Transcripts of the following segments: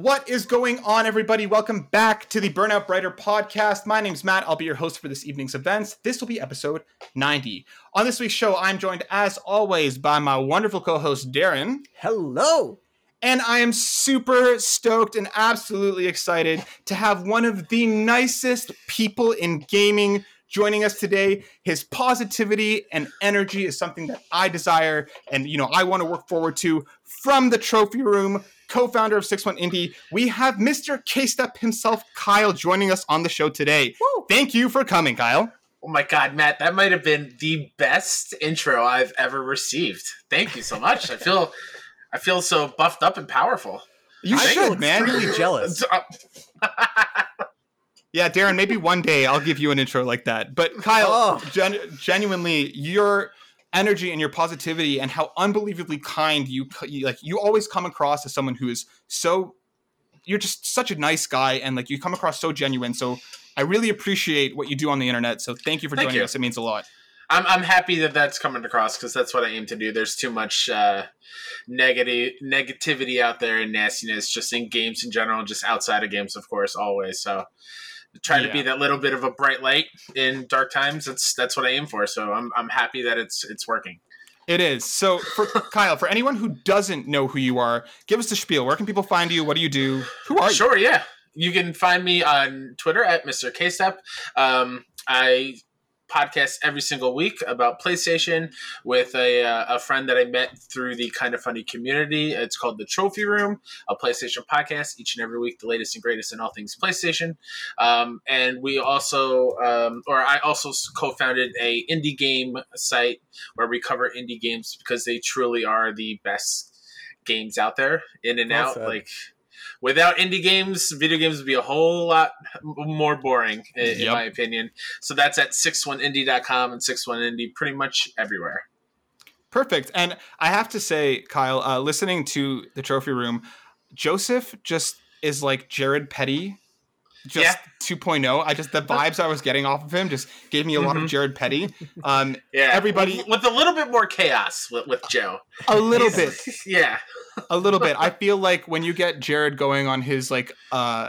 What is going on, everybody? Welcome back to the Burnout Brighter podcast. My name's Matt. I'll be your host for this evening's events. This will be episode 90. On this week's show, I'm joined, as always, by my wonderful co host, Darren. Hello. And I am super stoked and absolutely excited to have one of the nicest people in gaming joining us today. His positivity and energy is something that I desire and you know I want to work forward to from the trophy room co-founder of 61 Indie, we have Mr. K-Step himself, Kyle, joining us on the show today. Woo. Thank you for coming, Kyle. Oh my god, Matt, that might have been the best intro I've ever received. Thank you so much. I feel I feel so buffed up and powerful. You I should, man. Really jealous. yeah, Darren, maybe one day I'll give you an intro like that. But Kyle, oh. gen- genuinely, you're energy and your positivity and how unbelievably kind you, you like you always come across as someone who is so you're just such a nice guy and like you come across so genuine so i really appreciate what you do on the internet so thank you for thank joining you. us it means a lot I'm, I'm happy that that's coming across because that's what I aim to do. There's too much uh, negative negativity out there and nastiness just in games in general, just outside of games, of course, always. So try yeah. to be that little bit of a bright light in dark times. That's that's what I aim for. So I'm I'm happy that it's it's working. It is. So for Kyle, for anyone who doesn't know who you are, give us the spiel. Where can people find you? What do you do? Who are you? Sure, yeah. You can find me on Twitter at Mr. Kstep. Um, I podcast every single week about PlayStation with a, uh, a friend that I met through the Kind of Funny community. It's called The Trophy Room, a PlayStation podcast, each and every week, the latest and greatest in all things PlayStation. Um, and we also, um, or I also co founded a indie game site where we cover indie games because they truly are the best games out there in and well out. Said. Like, without indie games, video games would be a whole lot more boring, in, yep. in my opinion. So that's at 61indie.com and 61indie pretty much everywhere. Perfect. And I have to say, Kyle, uh, listening to the trophy room, Joseph just is like Jared Petty just yeah. 2.0. I just the vibes I was getting off of him just gave me a lot mm-hmm. of Jared Petty. Um, yeah, everybody with, with, a little bit more chaos with, with Joe. A little bit, yeah, a little bit. I feel like when you get Jared going on his like uh,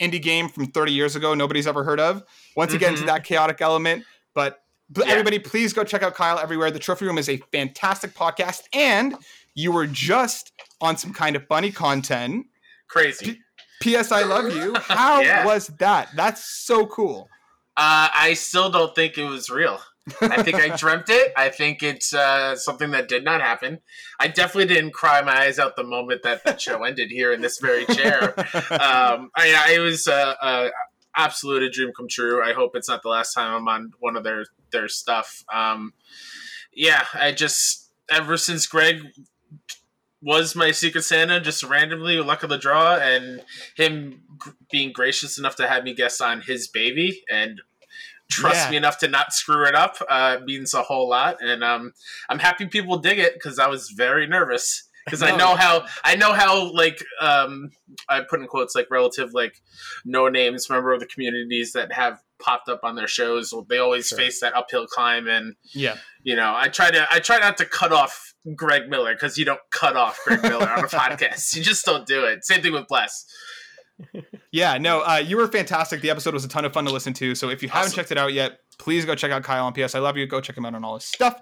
indie game from 30 years ago, nobody's ever heard of. Once mm-hmm. you mm-hmm. that chaotic element, but. yeah. everybody, please go check out Kyle everywhere. The Trophy Room is a fantastic podcast, and you were just on some kind of funny content. Crazy. P.S. I love you. How yeah. was that? That's so cool. Uh, I still don't think it was real. I think I dreamt it. I think it's uh, something that did not happen. I definitely didn't cry my eyes out the moment that the show ended here in this very chair. Um, I, it was uh, uh, absolute a dream come true. I hope it's not the last time I'm on one of their their stuff. Um, yeah, I just ever since Greg was my Secret Santa just randomly luck of the draw, and him g- being gracious enough to have me guest on his baby and trust yeah. me enough to not screw it up uh, means a whole lot. And um, I'm happy people dig it because I was very nervous because no. I know how I know how like um, I put in quotes like relative like no names member of the communities that have popped up on their shows. They always sure. face that uphill climb, and yeah, you know I try to I try not to cut off Greg Miller because you don't cut off Greg Miller on a podcast. You just don't do it. Same thing with Bless. yeah, no, uh, you were fantastic. The episode was a ton of fun to listen to. So if you awesome. haven't checked it out yet, please go check out Kyle on PS. I love you. Go check him out on all his stuff.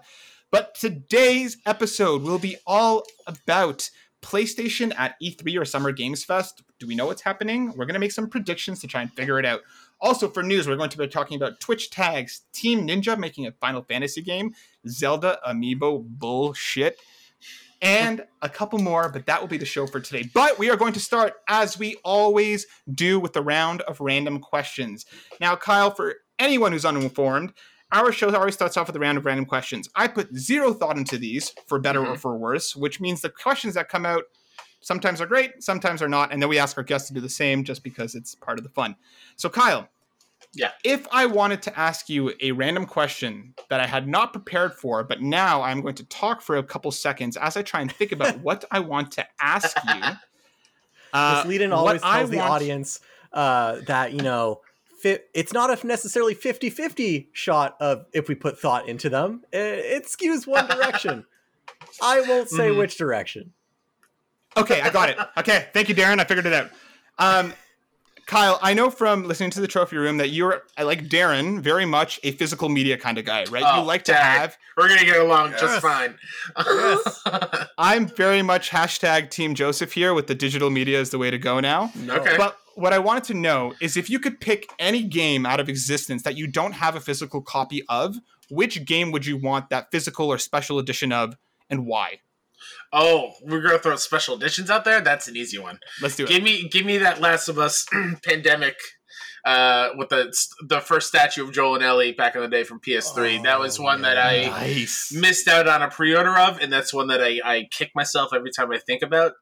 But today's episode will be all about PlayStation at E3 or Summer Games Fest. Do we know what's happening? We're going to make some predictions to try and figure it out. Also, for news, we're going to be talking about Twitch tags, Team Ninja making a Final Fantasy game, Zelda amiibo bullshit, and a couple more, but that will be the show for today. But we are going to start, as we always do, with the round of random questions. Now, Kyle, for anyone who's uninformed, our show always starts off with a round of random questions. I put zero thought into these, for better mm-hmm. or for worse, which means the questions that come out sometimes are great, sometimes are not, and then we ask our guests to do the same just because it's part of the fun. So, Kyle, yeah. If I wanted to ask you a random question that I had not prepared for, but now I'm going to talk for a couple seconds as I try and think about what I want to ask you. Uh, this lead in always tells the audience uh, that, you know, it's not a necessarily 50 50 shot of if we put thought into them, it, it skews one direction. I won't say mm-hmm. which direction. Okay, I got it. Okay, thank you, Darren. I figured it out. Um, Kyle, I know from listening to the trophy room that you're, I like Darren, very much a physical media kind of guy, right? Oh, you like to have. We're gonna get along yes. just fine. yes. I'm very much hashtag Team Joseph here with the digital media is the way to go now. Okay. But what I wanted to know is if you could pick any game out of existence that you don't have a physical copy of, which game would you want that physical or special edition of, and why? Oh, we're gonna throw special editions out there. That's an easy one. Let's do it. Give me, give me that Last of Us pandemic uh, with the the first statue of Joel and Ellie back in the day from PS3. Oh, that was one yeah, that I nice. missed out on a pre-order of, and that's one that I, I kick myself every time I think about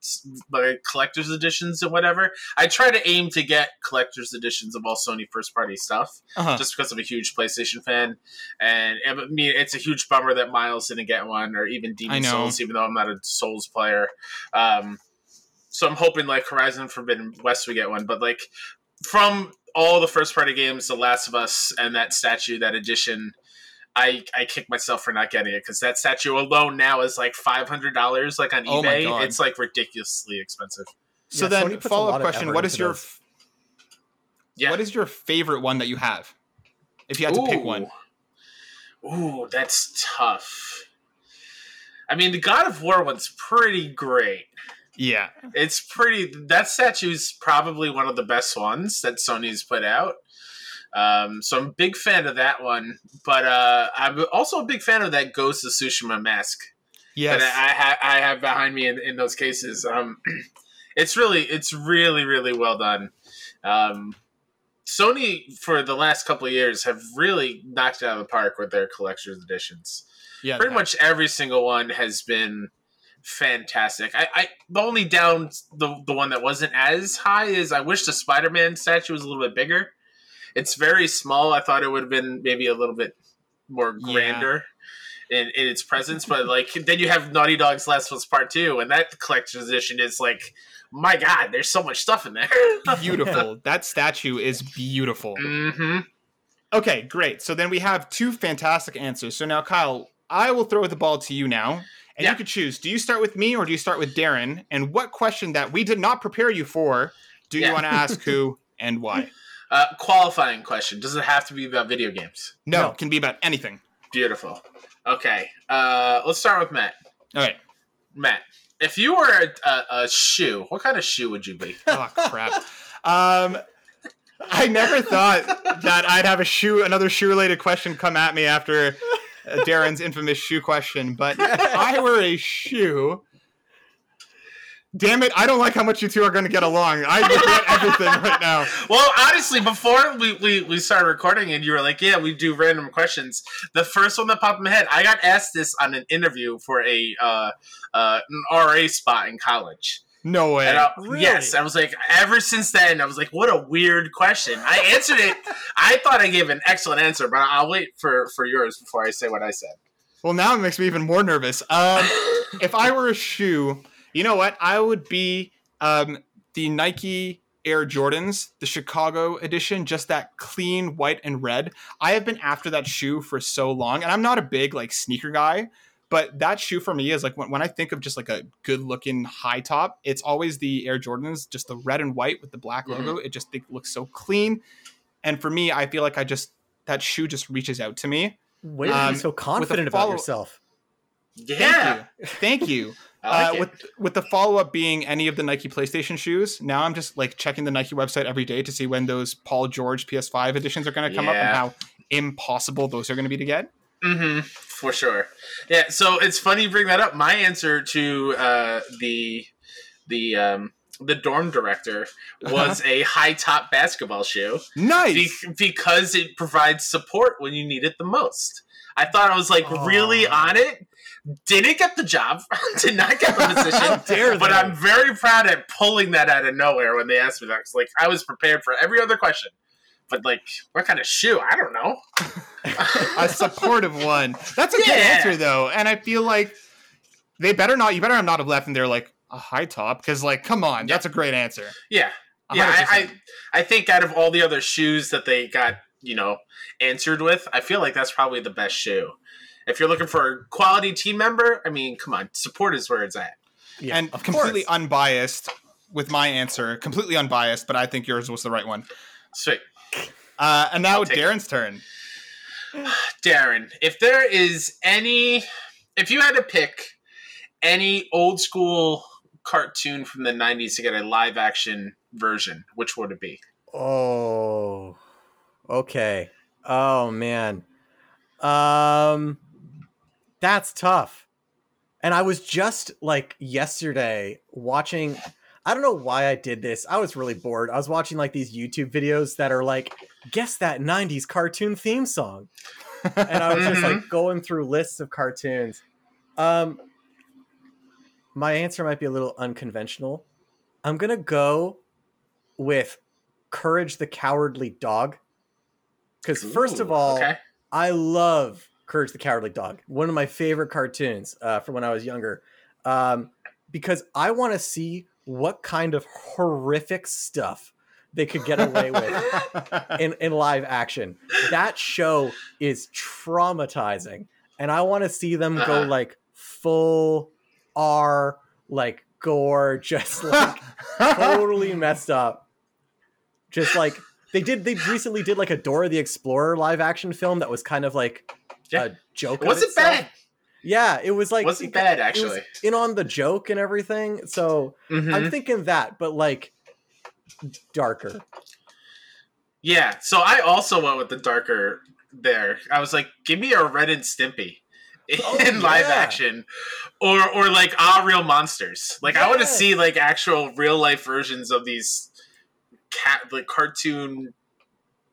like collector's editions and whatever. I try to aim to get collector's editions of all Sony first-party stuff, uh-huh. just because I'm a huge PlayStation fan, and, and I mean it's a huge bummer that Miles didn't get one, or even Demon's Souls, even though I'm not a Souls player. Um, so I'm hoping like Horizon Forbidden West we get one, but like from all the first party games, The Last of Us, and that statue, that edition, I I kick myself for not getting it because that statue alone now is like five hundred dollars, like on oh eBay. It's like ridiculously expensive. So yeah, then, follow up question: What is your yeah. what is your favorite one that you have? If you had to pick one. Ooh, that's tough. I mean, the God of War one's pretty great. Yeah. It's pretty that statue's probably one of the best ones that Sony's put out. Um, so I'm a big fan of that one, but uh, I'm also a big fan of that Ghost of Tsushima mask. Yes, that I, I, ha- I have behind me in, in those cases. Um, it's really, it's really, really well done. Um, Sony for the last couple of years have really knocked it out of the park with their collector's editions. Yeah, pretty much every single one has been fantastic. I, I the only down the the one that wasn't as high is I wish the Spider Man statue was a little bit bigger. It's very small. I thought it would have been maybe a little bit more grander. Yeah. In, in its presence, but like then you have Naughty Dog's Last of Us Part Two, and that collector's edition is like, my God, there's so much stuff in there. beautiful. That statue is beautiful. Mm-hmm. Okay, great. So then we have two fantastic answers. So now, Kyle, I will throw the ball to you now. And yeah. you could choose do you start with me or do you start with Darren? And what question that we did not prepare you for do you yeah. want to ask who and why? Uh, qualifying question. Does it have to be about video games? No, no. it can be about anything. Beautiful. Okay. Uh, let's start with Matt. All right. Matt, if you were a, a, a shoe, what kind of shoe would you be? oh, crap. Um, I never thought that I'd have a shoe, another shoe related question come at me after Darren's infamous shoe question, but if I were a shoe, damn it, I don't like how much you two are going to get along. I regret everything right now. Well, honestly, before we, we, we started recording and you were like, yeah, we do random questions, the first one that popped in my head, I got asked this on an interview for a uh, uh, an RA spot in college. No way. I, really? Yes, I was like, ever since then, I was like, what a weird question. I answered it. I thought I gave an excellent answer, but I'll wait for for yours before I say what I said. Well, now it makes me even more nervous. Um, if I were a shoe, you know what? I would be um, the Nike Air Jordans, the Chicago edition, just that clean white and red. I have been after that shoe for so long, and I'm not a big like sneaker guy, but that shoe for me is like when, when I think of just like a good looking high top, it's always the Air Jordans, just the red and white with the black mm-hmm. logo. It just it looks so clean. And for me, I feel like I just that shoe just reaches out to me. Why are um, you so confident follow- about yourself? Yeah. Thank you. Thank you. like uh, with with the follow up being any of the Nike PlayStation shoes, now I'm just like checking the Nike website every day to see when those Paul George PS5 editions are going to come yeah. up and how impossible those are going to be to get. Mm-hmm, for sure. Yeah. So it's funny you bring that up. My answer to uh, the the um, the dorm director was uh-huh. a high top basketball shoe. Nice. Be- because it provides support when you need it the most. I thought I was like oh. really on it. Didn't get the job. Did not get the position. but I'm very proud at pulling that out of nowhere when they asked me that. Like I was prepared for every other question but like what kind of shoe? I don't know. a supportive one. That's a yeah. good answer though, and I feel like they better not. You better not have left in there like a high top because like come on, yeah. that's a great answer. Yeah, 100%. yeah. I, I I think out of all the other shoes that they got, you know, answered with, I feel like that's probably the best shoe. If you're looking for a quality team member, I mean, come on, support is where it's at. yeah, and completely course. unbiased with my answer, completely unbiased, but I think yours was the right one. Sweet. Uh, and now Darren's it. turn. Darren, if there is any, if you had to pick any old school cartoon from the 90s to get a live action version, which would it be? Oh, okay. Oh, man. Um, that's tough. And I was just like yesterday watching. I don't know why I did this. I was really bored. I was watching like these YouTube videos that are like, guess that 90s cartoon theme song. And I was just like mm-hmm. going through lists of cartoons. Um, my answer might be a little unconventional. I'm going to go with Courage the Cowardly Dog. Because, first of all, okay. I love Courage the Cowardly Dog, one of my favorite cartoons uh, from when I was younger, um, because I want to see what kind of horrific stuff they could get away with in, in live action. That show is traumatizing, and I want to see them uh-huh. go like full R, like gore, just like totally messed up. Just like they did, they recently did like a Dora the Explorer live action film that was kind of like yeah. a joke. It wasn't bad. Yeah, it was like wasn't it, bad actually. in on the joke and everything. So mm-hmm. I'm thinking that, but like darker. Yeah, so I also went with the darker there. I was like, give me a Ren and Stimpy in oh, yeah. live action, or or like ah real monsters. Like yes. I want to see like actual real life versions of these cat like cartoon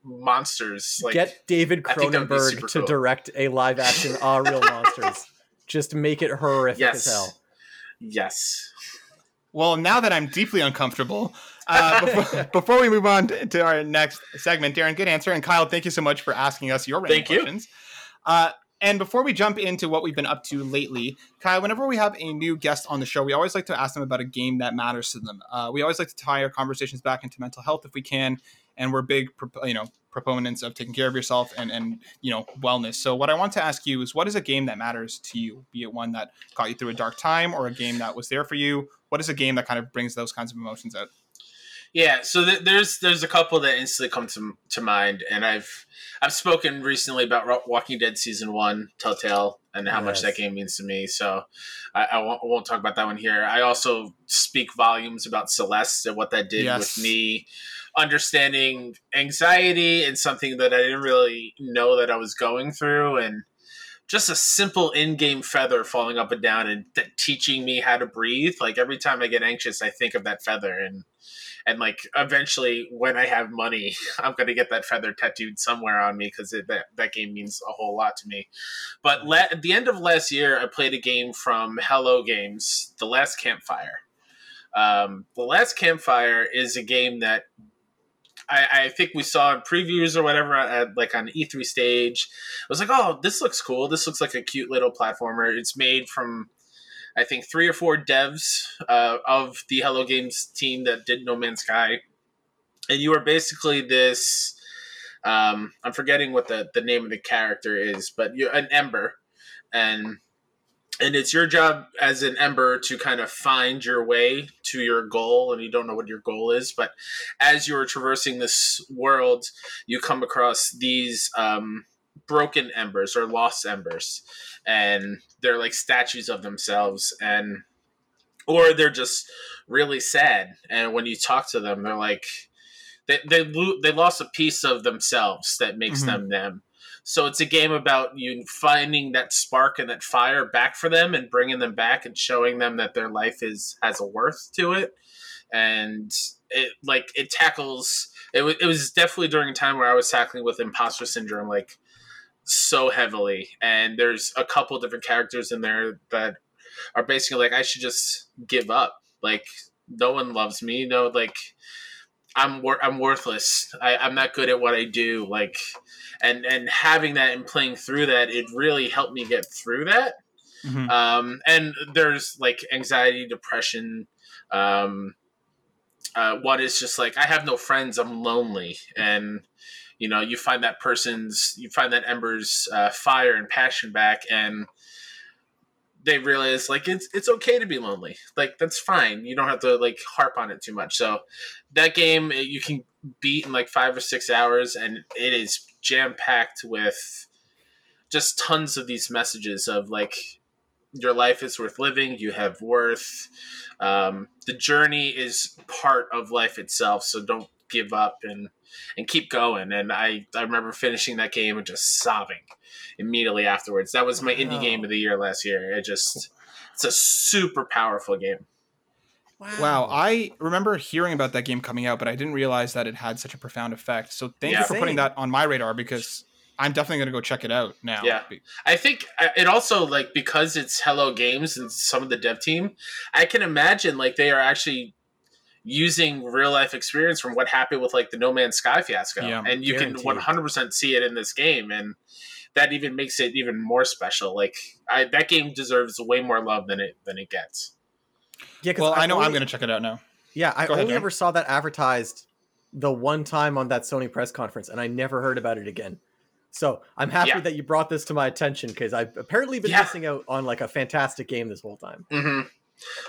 monsters. Like, Get David Cronenberg to cool. direct a live action Ah Real Monsters. Just make it horrific yes. as hell. Yes. Well, now that I'm deeply uncomfortable, uh, before, before, we move on to our next segment, Darren, good answer, and Kyle, thank you so much for asking us your random questions. Uh, and before we jump into what we've been up to lately, Kyle, whenever we have a new guest on the show, we always like to ask them about a game that matters to them. Uh, we always like to tie our conversations back into mental health if we can, and we're big, you know, proponents of taking care of yourself and and you know wellness. So what I want to ask you is, what is a game that matters to you? Be it one that got you through a dark time, or a game that was there for you. What is a game that kind of brings those kinds of emotions out? Yeah, so th- there's there's a couple that instantly come to to mind, and I've I've spoken recently about Walking Dead season one, Telltale, and how yes. much that game means to me. So I, I, won't, I, won't, talk about that one here. I also speak volumes about Celeste and what that did yes. with me understanding anxiety and something that I didn't really know that I was going through, and just a simple in-game feather falling up and down and th- teaching me how to breathe. Like every time I get anxious, I think of that feather and and like eventually when i have money i'm to get that feather tattooed somewhere on me because that, that game means a whole lot to me but la- at the end of last year i played a game from hello games the last campfire um, the last campfire is a game that I, I, think we saw previews or whatever at like on E3 stage. I was like, oh, this looks cool. This looks like a cute little platformer. It's made from I think three or four devs uh, of the Hello Games team that did No Man's Sky, and you are basically this. Um, I'm forgetting what the, the name of the character is, but you're an Ember, and and it's your job as an Ember to kind of find your way to your goal, and you don't know what your goal is, but as you're traversing this world, you come across these um, broken embers or lost embers and they're like statues of themselves and or they're just really sad and when you talk to them they're like they they, they lost a piece of themselves that makes mm-hmm. them them so it's a game about you finding that spark and that fire back for them and bringing them back and showing them that their life is has a worth to it and it like it tackles it, w- it was definitely during a time where i was tackling with imposter syndrome like so heavily, and there's a couple different characters in there that are basically like I should just give up. Like no one loves me. No, like I'm wor- I'm worthless. I, I'm not good at what I do. Like, and and having that and playing through that, it really helped me get through that. Mm-hmm. Um, and there's like anxiety, depression. Um, uh, one is just like I have no friends. I'm lonely, and you know you find that person's you find that ember's uh, fire and passion back and they realize like it's it's okay to be lonely. Like that's fine. You don't have to like harp on it too much. So that game you can beat in like five or six hours, and it is jam packed with just tons of these messages of like your life is worth living. You have worth. Um, the journey is part of life itself. So don't give up and and keep going. And I I remember finishing that game and just sobbing immediately afterwards. That was my wow. indie game of the year last year. It just it's a super powerful game. Wow. wow. I remember hearing about that game coming out, but I didn't realize that it had such a profound effect. So thank yeah. you for putting that on my radar because I'm definitely going to go check it out now. Yeah. I think uh, it also like because it's Hello Games and some of the dev team, I can imagine like they are actually using real life experience from what happened with like the No Man's Sky fiasco. Yeah, and you guaranteed. can 100% see it in this game and that even makes it even more special. Like I, that game deserves way more love than it than it gets. Yeah, well, I, I know only, I'm going to check it out now. Yeah, I Go only ahead, ever saw that advertised the one time on that Sony press conference, and I never heard about it again. So I'm happy yeah. that you brought this to my attention because I've apparently been yeah. missing out on like a fantastic game this whole time. Mm-hmm.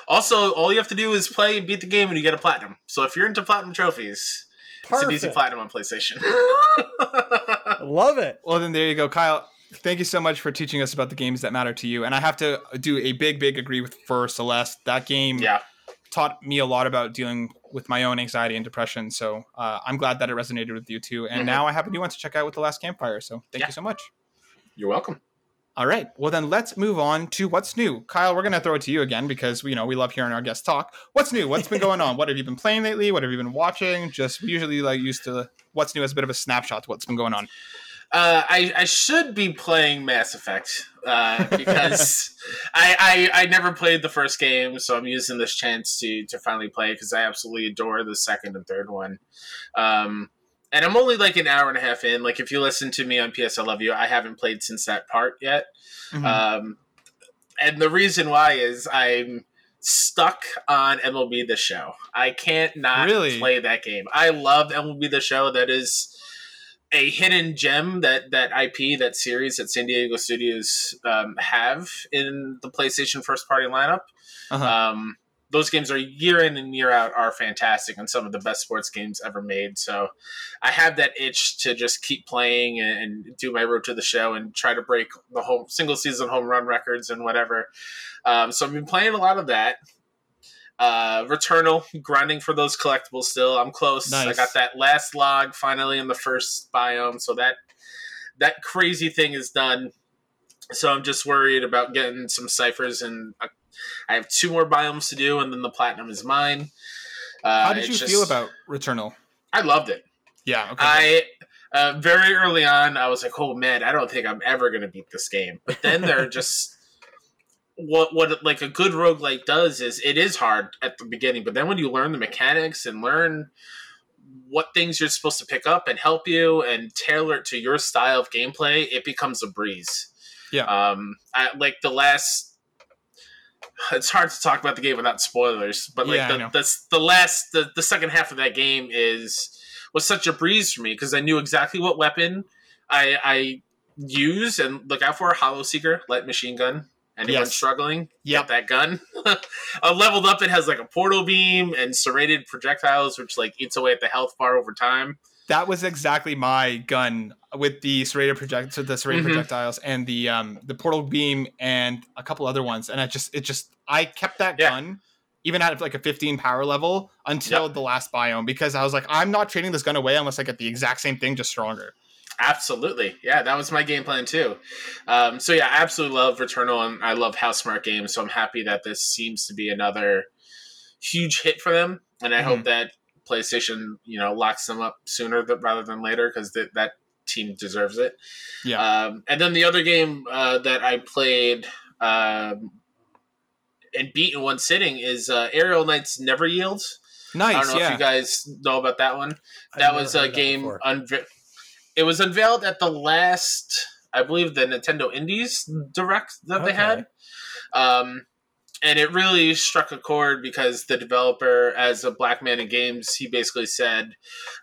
Also, all you have to do is play and beat the game, and you get a platinum. So if you're into platinum trophies, Perfect. it's an easy platinum on PlayStation. Love it. Well, then there you go, Kyle. Thank you so much for teaching us about the games that matter to you. And I have to do a big, big agree with for Celeste. That game yeah. taught me a lot about dealing with my own anxiety and depression. So uh, I'm glad that it resonated with you too. And mm-hmm. now I have a new one to check out with the last campfire. So thank yeah. you so much. You're welcome. All right. Well, then let's move on to what's new. Kyle, we're going to throw it to you again because you know we love hearing our guests talk. What's new? What's been going on? What have you been playing lately? What have you been watching? Just usually like used to what's new as a bit of a snapshot to what's been going on. Uh, I, I should be playing Mass Effect uh, because I, I I never played the first game, so I'm using this chance to to finally play because I absolutely adore the second and third one. Um, and I'm only like an hour and a half in. Like if you listen to me on PS I Love You, I haven't played since that part yet. Mm-hmm. Um, and the reason why is I'm stuck on MLB The Show. I can't not really? play that game. I love MLB The Show. That is a hidden gem that that IP that series that San Diego Studios um, have in the PlayStation first party lineup. Uh-huh. Um, those games are year in and year out are fantastic and some of the best sports games ever made. So I have that itch to just keep playing and, do my road to the show and try to break the whole single season home run records and whatever. Um, so I've been playing a lot of that. Uh, Returnal, grinding for those collectibles still. I'm close. Nice. I got that last log finally in the first biome, so that that crazy thing is done. So I'm just worried about getting some ciphers and a I have two more biomes to do, and then the platinum is mine. Uh, How did you just, feel about Returnal? I loved it. Yeah, okay. I uh, very early on, I was like, "Oh man, I don't think I'm ever going to beat this game." But then they're just what what like a good roguelike does is it is hard at the beginning, but then when you learn the mechanics and learn what things you're supposed to pick up and help you and tailor it to your style of gameplay, it becomes a breeze. Yeah. Um, I, like the last it's hard to talk about the game without spoilers, but like yeah, the, the, the last the, the second half of that game is was such a breeze for me because I knew exactly what weapon I I use and look out for a hollow seeker light machine gun. Anyone yes. struggling? Yep. Get that gun. uh, leveled up, it has like a portal beam and serrated projectiles, which like eats away at the health bar over time that was exactly my gun with the serrated project the serrated mm-hmm. projectiles and the um the portal beam and a couple other ones and i just it just i kept that yeah. gun even at like a 15 power level until yep. the last biome because i was like i'm not trading this gun away unless i get the exact same thing just stronger absolutely yeah that was my game plan too um, so yeah i absolutely love returnal and i love Housemarque games so i'm happy that this seems to be another huge hit for them and i mm-hmm. hope that PlayStation, you know, locks them up sooner rather than later because th- that team deserves it. Yeah. Um, and then the other game uh, that I played um, and beat in one sitting is uh, Aerial Knights Never Yields. Nice. I don't know yeah. if you guys know about that one. That was a game. Unve- it was unveiled at the last, I believe, the Nintendo Indies Direct that okay. they had. Um, and it really struck a chord because the developer, as a black man in games, he basically said,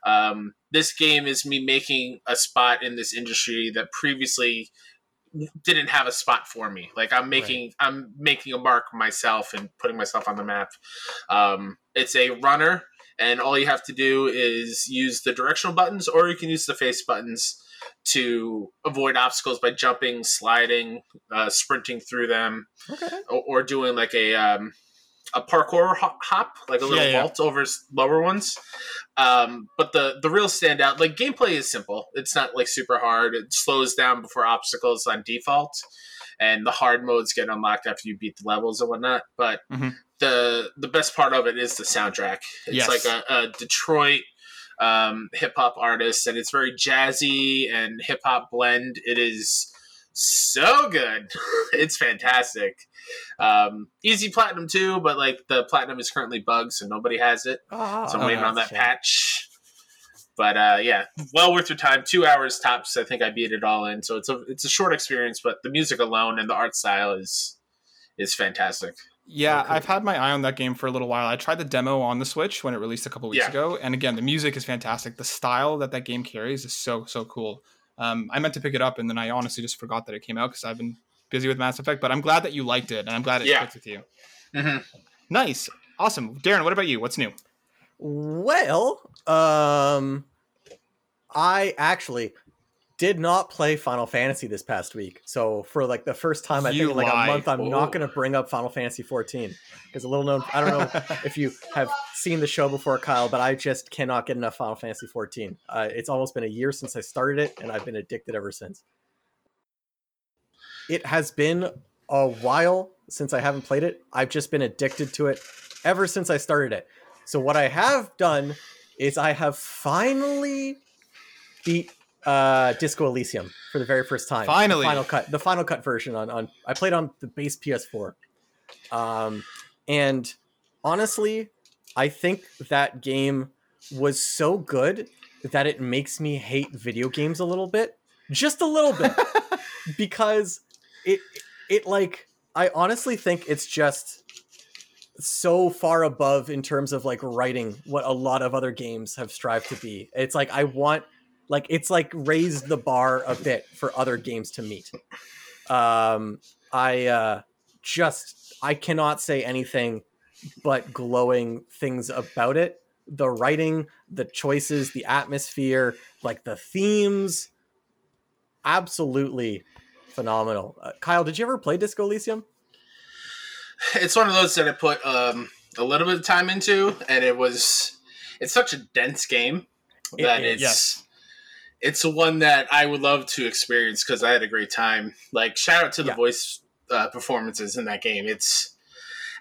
um, "This game is me making a spot in this industry that previously didn't have a spot for me. Like I'm making I'm making a mark myself and putting myself on the map. Um, it's a runner, and all you have to do is use the directional buttons, or you can use the face buttons to avoid obstacles by jumping, sliding, uh, sprinting through them, Okay. or, or doing like a um, a parkour hop, like a little Yeah, yeah. vault over lower ones. Um, but the the real standout, like gameplay, is simple. It's not like super hard. It slows down before obstacles on default, and the hard modes get unlocked after you beat the levels and whatnot. But Mhm. the the best part of it is the soundtrack. It's Yes. like a, a Detroit um, hip hop artist, and it's very jazzy and hip hop blend. It is so good. it's fantastic. Um, easy platinum too, but like the platinum is currently bugged, so nobody has it. Ah, So I'm Oh, waiting on that that's shame. patch. But uh, yeah, well worth your time. Two hours tops. I think I beat it all in. So it's a it's a short experience, but the music alone and the art style is is fantastic. Yeah, Okay. I've had my eye on that game for a little while. I tried the demo on the Switch when it released a couple weeks Yeah. ago, and again, the music is fantastic. The style that that game carries is so so cool. Um, I meant to pick it up, and then I honestly just forgot that it came out because I've been busy with Mass Effect. But I'm glad that you liked it, and I'm glad it Yeah. clicked with you. Mhm. Nice, awesome, Darren. What about you? What's new? Well, um, I actually did not play Final Fantasy this past week. So for like the first time, I You think in like lie. a month, I'm Oh. not going to bring up Final Fantasy 14 because a little known. I don't know if you have seen the show before, Kyle, but I just cannot get enough Final Fantasy 14. Uh, it's almost been a year since I started it, and I've been addicted ever since. It has been a while since I haven't played it. I've just been addicted to it ever since I started it. So what I have done is I have finally beat uh, Disco Elysium for the very first time. Finally. the final cut, the final cut version on on. I played on the base PS4, um, and honestly, I think that game was so good that it makes me hate video games a little bit, just a little bit, because it it like I honestly think it's just so far above in terms of like writing what a lot of other games have strived to be. It's like I want like it's like raised the bar a bit for other games to meet. Um I uh just I cannot say anything but glowing things about it. The writing, the choices, the atmosphere, like the themes absolutely phenomenal. Uh, Kyle, did you ever play Disco Elysium? It's one of those that I put um, a little bit of time into, and it was it's such a dense game It that is, it's yes. It's the one that I would love to experience because I had a great time. Like shout out to the Yeah. voice uh, performances in that game. It's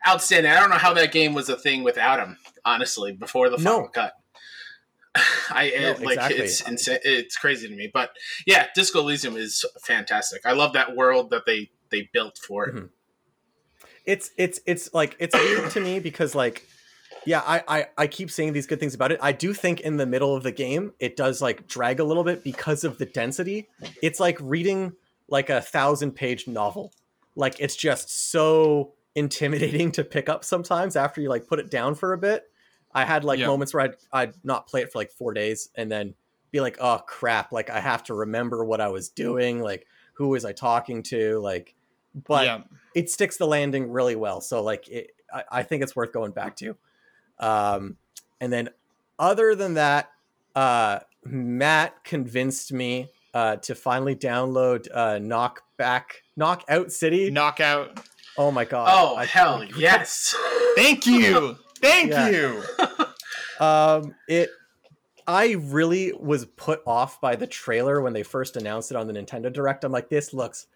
outstanding. I don't know how that game was a thing without him. Honestly, before the final No. cut. I No, it, like exactly. it's insane. It's crazy to me, but yeah, Disco Elysium is fantastic. I love that world that they they built for it. Mhm. it's it's it's like it's weird to me because like yeah I, I i keep saying these good things about it i do think in the middle of the game it does like drag a little bit because of the density it's like reading like a thousand page novel like it's just so intimidating to pick up sometimes after you like put it down for a bit i had like Yeah. moments where i'd i'd not play it for like four days and then be like oh crap like i have to remember what i was doing like who was i talking to like but yeah, it sticks the landing really well. So like it, I, I think it's worth going back to. Um, and then other than that, uh, Matt convinced me uh, to finally download uh, Knockback Knockout City. knockout. oh my god! Oh I- hell yes! Thank you, thank Yeah. you. Um, it. I really was put off by the trailer when they first announced it on the Nintendo Direct. I'm like, this looks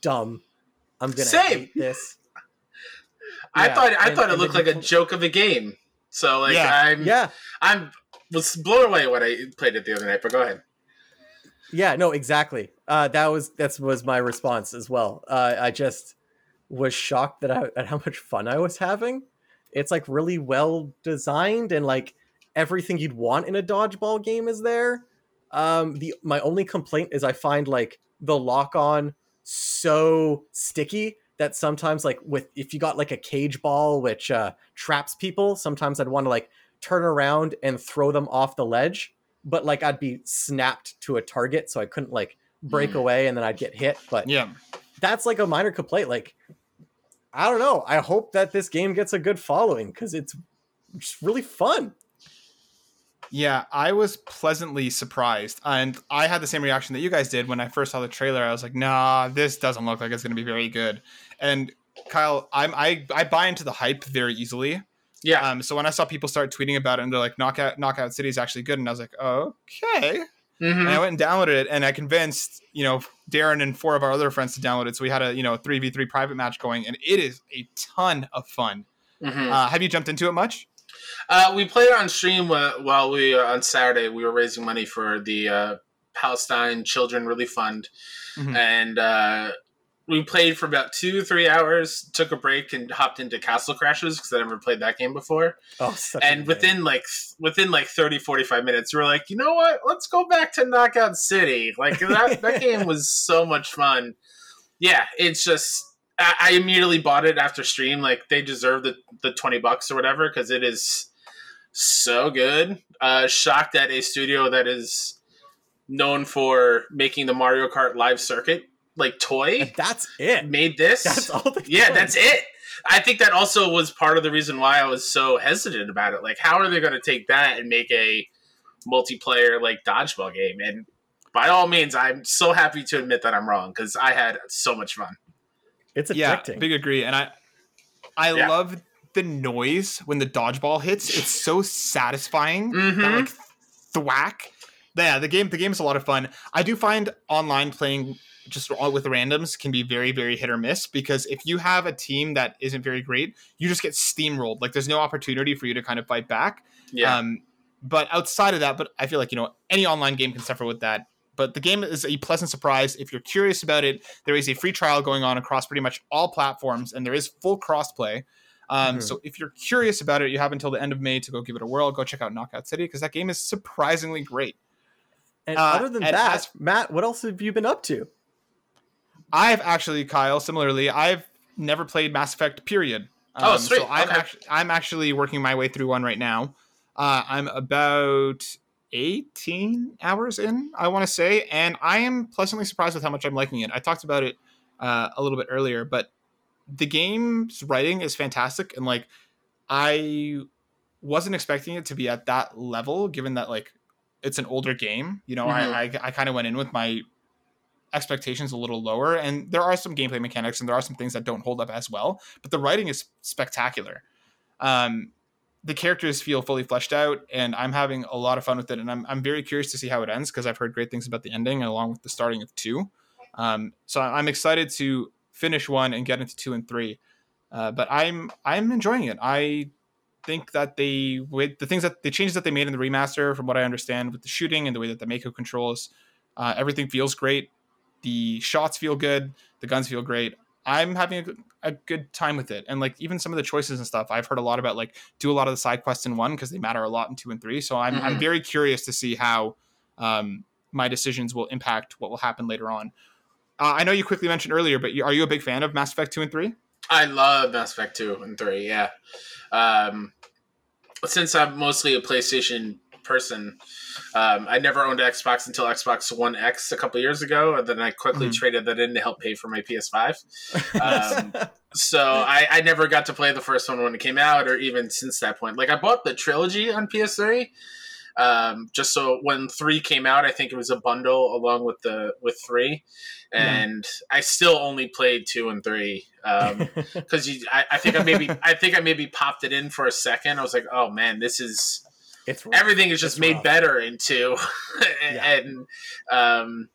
dumb. I'm gonna Same. hate this. I Yeah, thought I and- thought it looked like a joke of a game. So like Yeah. I'm Yeah, I'm was blown away when I played it the other night. But go ahead. Yeah, no, exactly. Uh, that was that was my response as well. Uh, I just was shocked that I, at how much fun I was having. It's like really well designed and like everything you'd want in a dodgeball game is there. Um, the my only complaint is I find like the lock on so sticky that sometimes like with if you got like a cage ball which uh, traps people, sometimes I'd want to like turn around and throw them off the ledge but like I'd be snapped to a target, so I couldn't like break Mm. away and then I'd get hit. But Yeah. that's like a minor complaint. Like, I don't know. I hope that this game gets a good following because it's just really fun. Yeah, I was pleasantly surprised, and I had the same reaction that you guys did when I first saw the trailer. I was like, "Nah, this doesn't look like it's going to be very good." And Kyle, I'm I I buy into the hype very easily. Yeah. Um, so when I saw people start tweeting about it, and they're like, "Knockout Knockout City is actually good," and I was like, "Okay." Mhm. And I went and downloaded it, and I convinced you know Darren and four of our other friends to download it. So we had a you know three v three private match going, and it is a ton of fun. Mhm. Uh, have you jumped into it much? Uh, we played on stream while we uh, on Saturday. We were raising money for the uh, Palestine Children Relief Fund, Mhm. and uh, we played for about two three hours. Took a break and hopped into Castle Crashers because I never played that game before. Oh, And good game. within like within like 30, 45 minutes, we were like, you know what? Let's go back to Knockout City. Like that that game was so much fun. Yeah, it's just. I I immediately bought it after stream. Like they deserve the, the twenty bucks or whatever because it is so good. Uh, shocked at a studio that is known for making the Mario Kart live circuit like toy And that's it. made this. That's all. Yeah, that's it. I think that also was part of the reason why I was so hesitant about it. Like, how are they going to take that and make a multiplayer like dodgeball game? And by all means, I'm so happy to admit that I'm wrong because I had so much fun. It's yeah, addicting. big agree. And I, I Yeah. love the noise when the dodgeball hits. It's so satisfying. That Mhm. like thwack. Yeah, the game. The game is a lot of fun. I do find online playing just all with randoms can be very, very hit or miss because if you have a team that isn't very great, you just get steamrolled. Like there's no opportunity for you to kind of fight back. Yeah. Um, but outside of that, but I feel like you know any online game can suffer with that. But the game is a pleasant surprise. If you're curious about it, there is a free trial going on across pretty much all platforms, and there is full crossplay. Um, Mhm. So if you're curious about it, you have until the end of May to go give it a whirl. Go check out Knockout City because that game is surprisingly great. and uh, other than and that, as- Matt, what else have you been up to? I've actually, Kyle, similarly, I've never played Mass Effect. Period. Um, Oh, sweet. So I'm Okay. actually I'm actually working my way through one right now. Uh, I'm about 18 hours in, I want to say, and I am pleasantly surprised with how much I'm liking it. I talked about it uh, a little bit earlier, but the game's writing is fantastic, and like I wasn't expecting it to be at that level, given that like it's an older game. You know, Mhm. I I, I kind of went in with my expectations a little lower and there are some gameplay mechanics and there are some things that don't hold up as well but the writing is spectacular um the characters feel fully fleshed out and i'm having a lot of fun with it and i'm, I'm very curious to see how it ends because i've heard great things about the ending along with the starting of two. Um so i'm excited to finish one and get into two and three uh, but i'm i'm enjoying it. I think that they with the things that the changes that they made in the remaster from what i understand with the shooting and the way that the mako controls uh, everything feels great. The shots feel good. The guns feel great i'm having a, good- a good time with it and like even some of the choices and stuff i've heard a lot about like do a lot of the side quests in one because they matter a lot in two and three so i'm, I'm Mhm. very curious to see how um, my decisions will impact what will happen later on uh, i know you quickly mentioned earlier but you, are you a big fan of mass effect 2 and 3 I love Mass Effect 2 and 3, yeah. Um, since I'm mostly a PlayStation person, um, I never owned Xbox until Xbox One X a couple years ago, and then I quickly Mhm. traded that in to help pay for my PS5. Um, so I, I never got to play the first one when it came out, or even since that point. Like I bought the trilogy on PS3, um, just so when three came out, I think it was a bundle along with the with three, and I still only played two and three. Um, because I, I think I maybe I think I maybe popped it in for a second. I was like, oh man, this is it's rough. everything is just It's made rough. better into and, Yeah. um,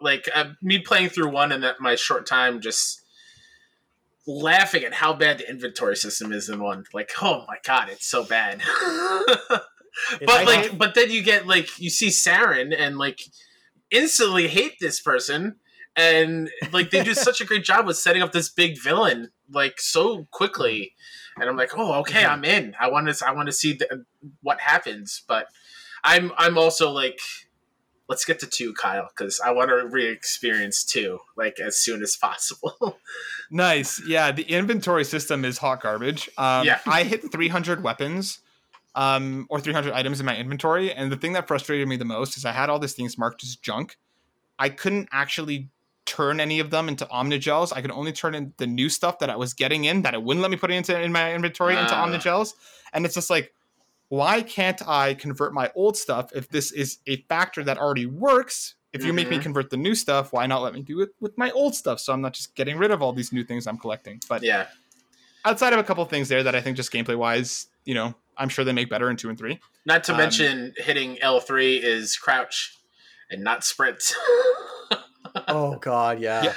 like uh, me playing through one in that my short time just laughing at how bad the inventory system is in one. Like, oh my god, it's so bad. But like, rough. but then you get like you see Saren and like instantly hate this person. And like they do such a great job with setting up this big villain like so quickly, and I'm like, oh, okay, Mhm. I'm in. I want to, I want to see the, what happens. But I'm, I'm also like, let's get to two, Kyle, because I want to re-experience two like as soon as possible. Nice. Yeah, the inventory system is hot garbage. Um, Yeah. I hit 300 weapons um, or 300 items in my inventory, and the thing that frustrated me the most is I had all these things marked as junk, I couldn't actually turn any of them into omnigels. I could only turn in the new stuff that I was getting in that it wouldn't let me put into in my inventory into Ah. omnigels. And it's just like, why can't I convert my old stuff if this is a factor that already works? If you make me Mhm. convert the new stuff, why not let me do it with my old stuff? So I'm not just getting rid of all these new things I'm collecting. But Yeah. outside of a couple things there that I think just gameplay wise, you know, I'm sure they make better in two and three. Not to Um, mention hitting L3 is crouch and not sprint. Oh God, yeah. Yeah.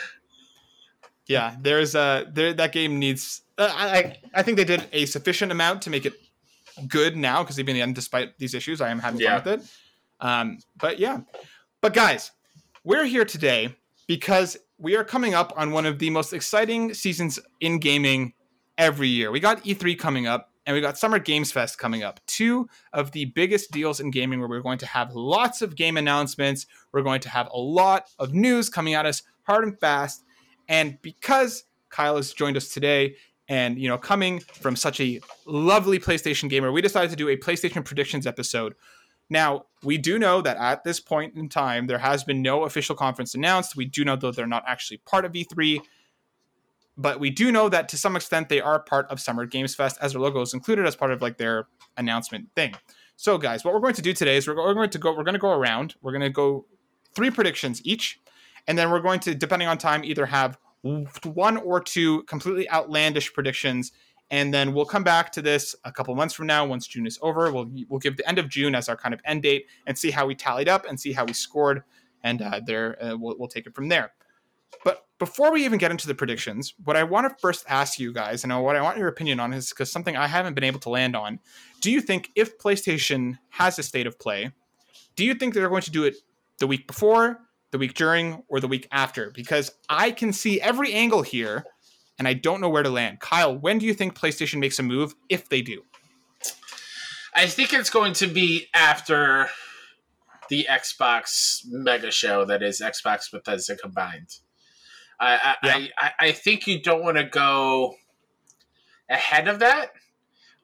Yeah, there's a there that game needs. Uh, I I- I think they did a sufficient amount to make it good now because even then, despite these issues, I am having Yeah. fun with it. Um, but yeah, but guys, we're here today because we are coming up on one of the most exciting seasons in gaming every year. We got E3 coming up. And we got Summer Games Fest coming up. Two of the biggest deals in gaming where we're going to have lots of game announcements. We're going to have a lot of news coming at us hard and fast. And because Kyle has joined us today and you know coming from such a lovely PlayStation gamer, we decided to do a PlayStation predictions episode. Now, we do know that at this point in time there has been no official conference announced. We do know that they're not actually part of E3, but we do know that to some extent they are part of Summer Games Fest as their logo is included as part of like their announcement thing. So guys, what we're going to do today is we're, going to go we're going to go around. We're going to go three predictions each and then we're going to depending on time either have one or two completely outlandish predictions and then we'll come back to this a couple months from now once June is over. We'll we'll give the end of June as our kind of end date and see how we tallied up and see how we scored, and uh, there uh, we'll, we'll take it from there. But before we even get into the predictions, what I want to first ask you guys, and what I want your opinion on is because something I haven't been able to land on. Do you think if PlayStation has a state of play, do you think they're going to do it the week before, the week during, or the week after? Because I can see every angle here, and I don't know where to land. Kyle, when do you think PlayStation makes a move, if they do? I think it's going to be after the Xbox mega show that is Xbox Bethesda combined. I I, Yeah. I, I think you don't want to go ahead of that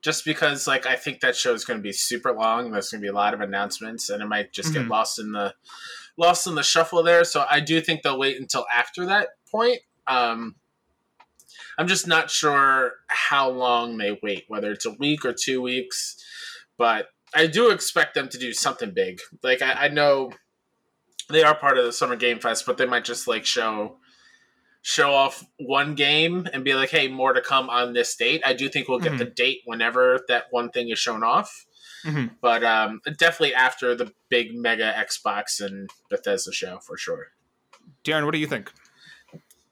just because like I think that show is going to be super long. There's going to be a lot of announcements and it might just Mhm. get lost in the lost in the shuffle there. So I do think they'll wait until after that point. Um, I'm just not sure how long they wait, whether it's a week or two weeks. But I do expect them to do something big. Like I, I know they are part of the Summer Game Fest, but they might just like show show off one game and be like, "Hey, more to come on this date." I do think we'll get the date whenever that one thing is shown off. Mhm. But um, definitely after the big mega Xbox and Bethesda show for sure. Darren, what do you think?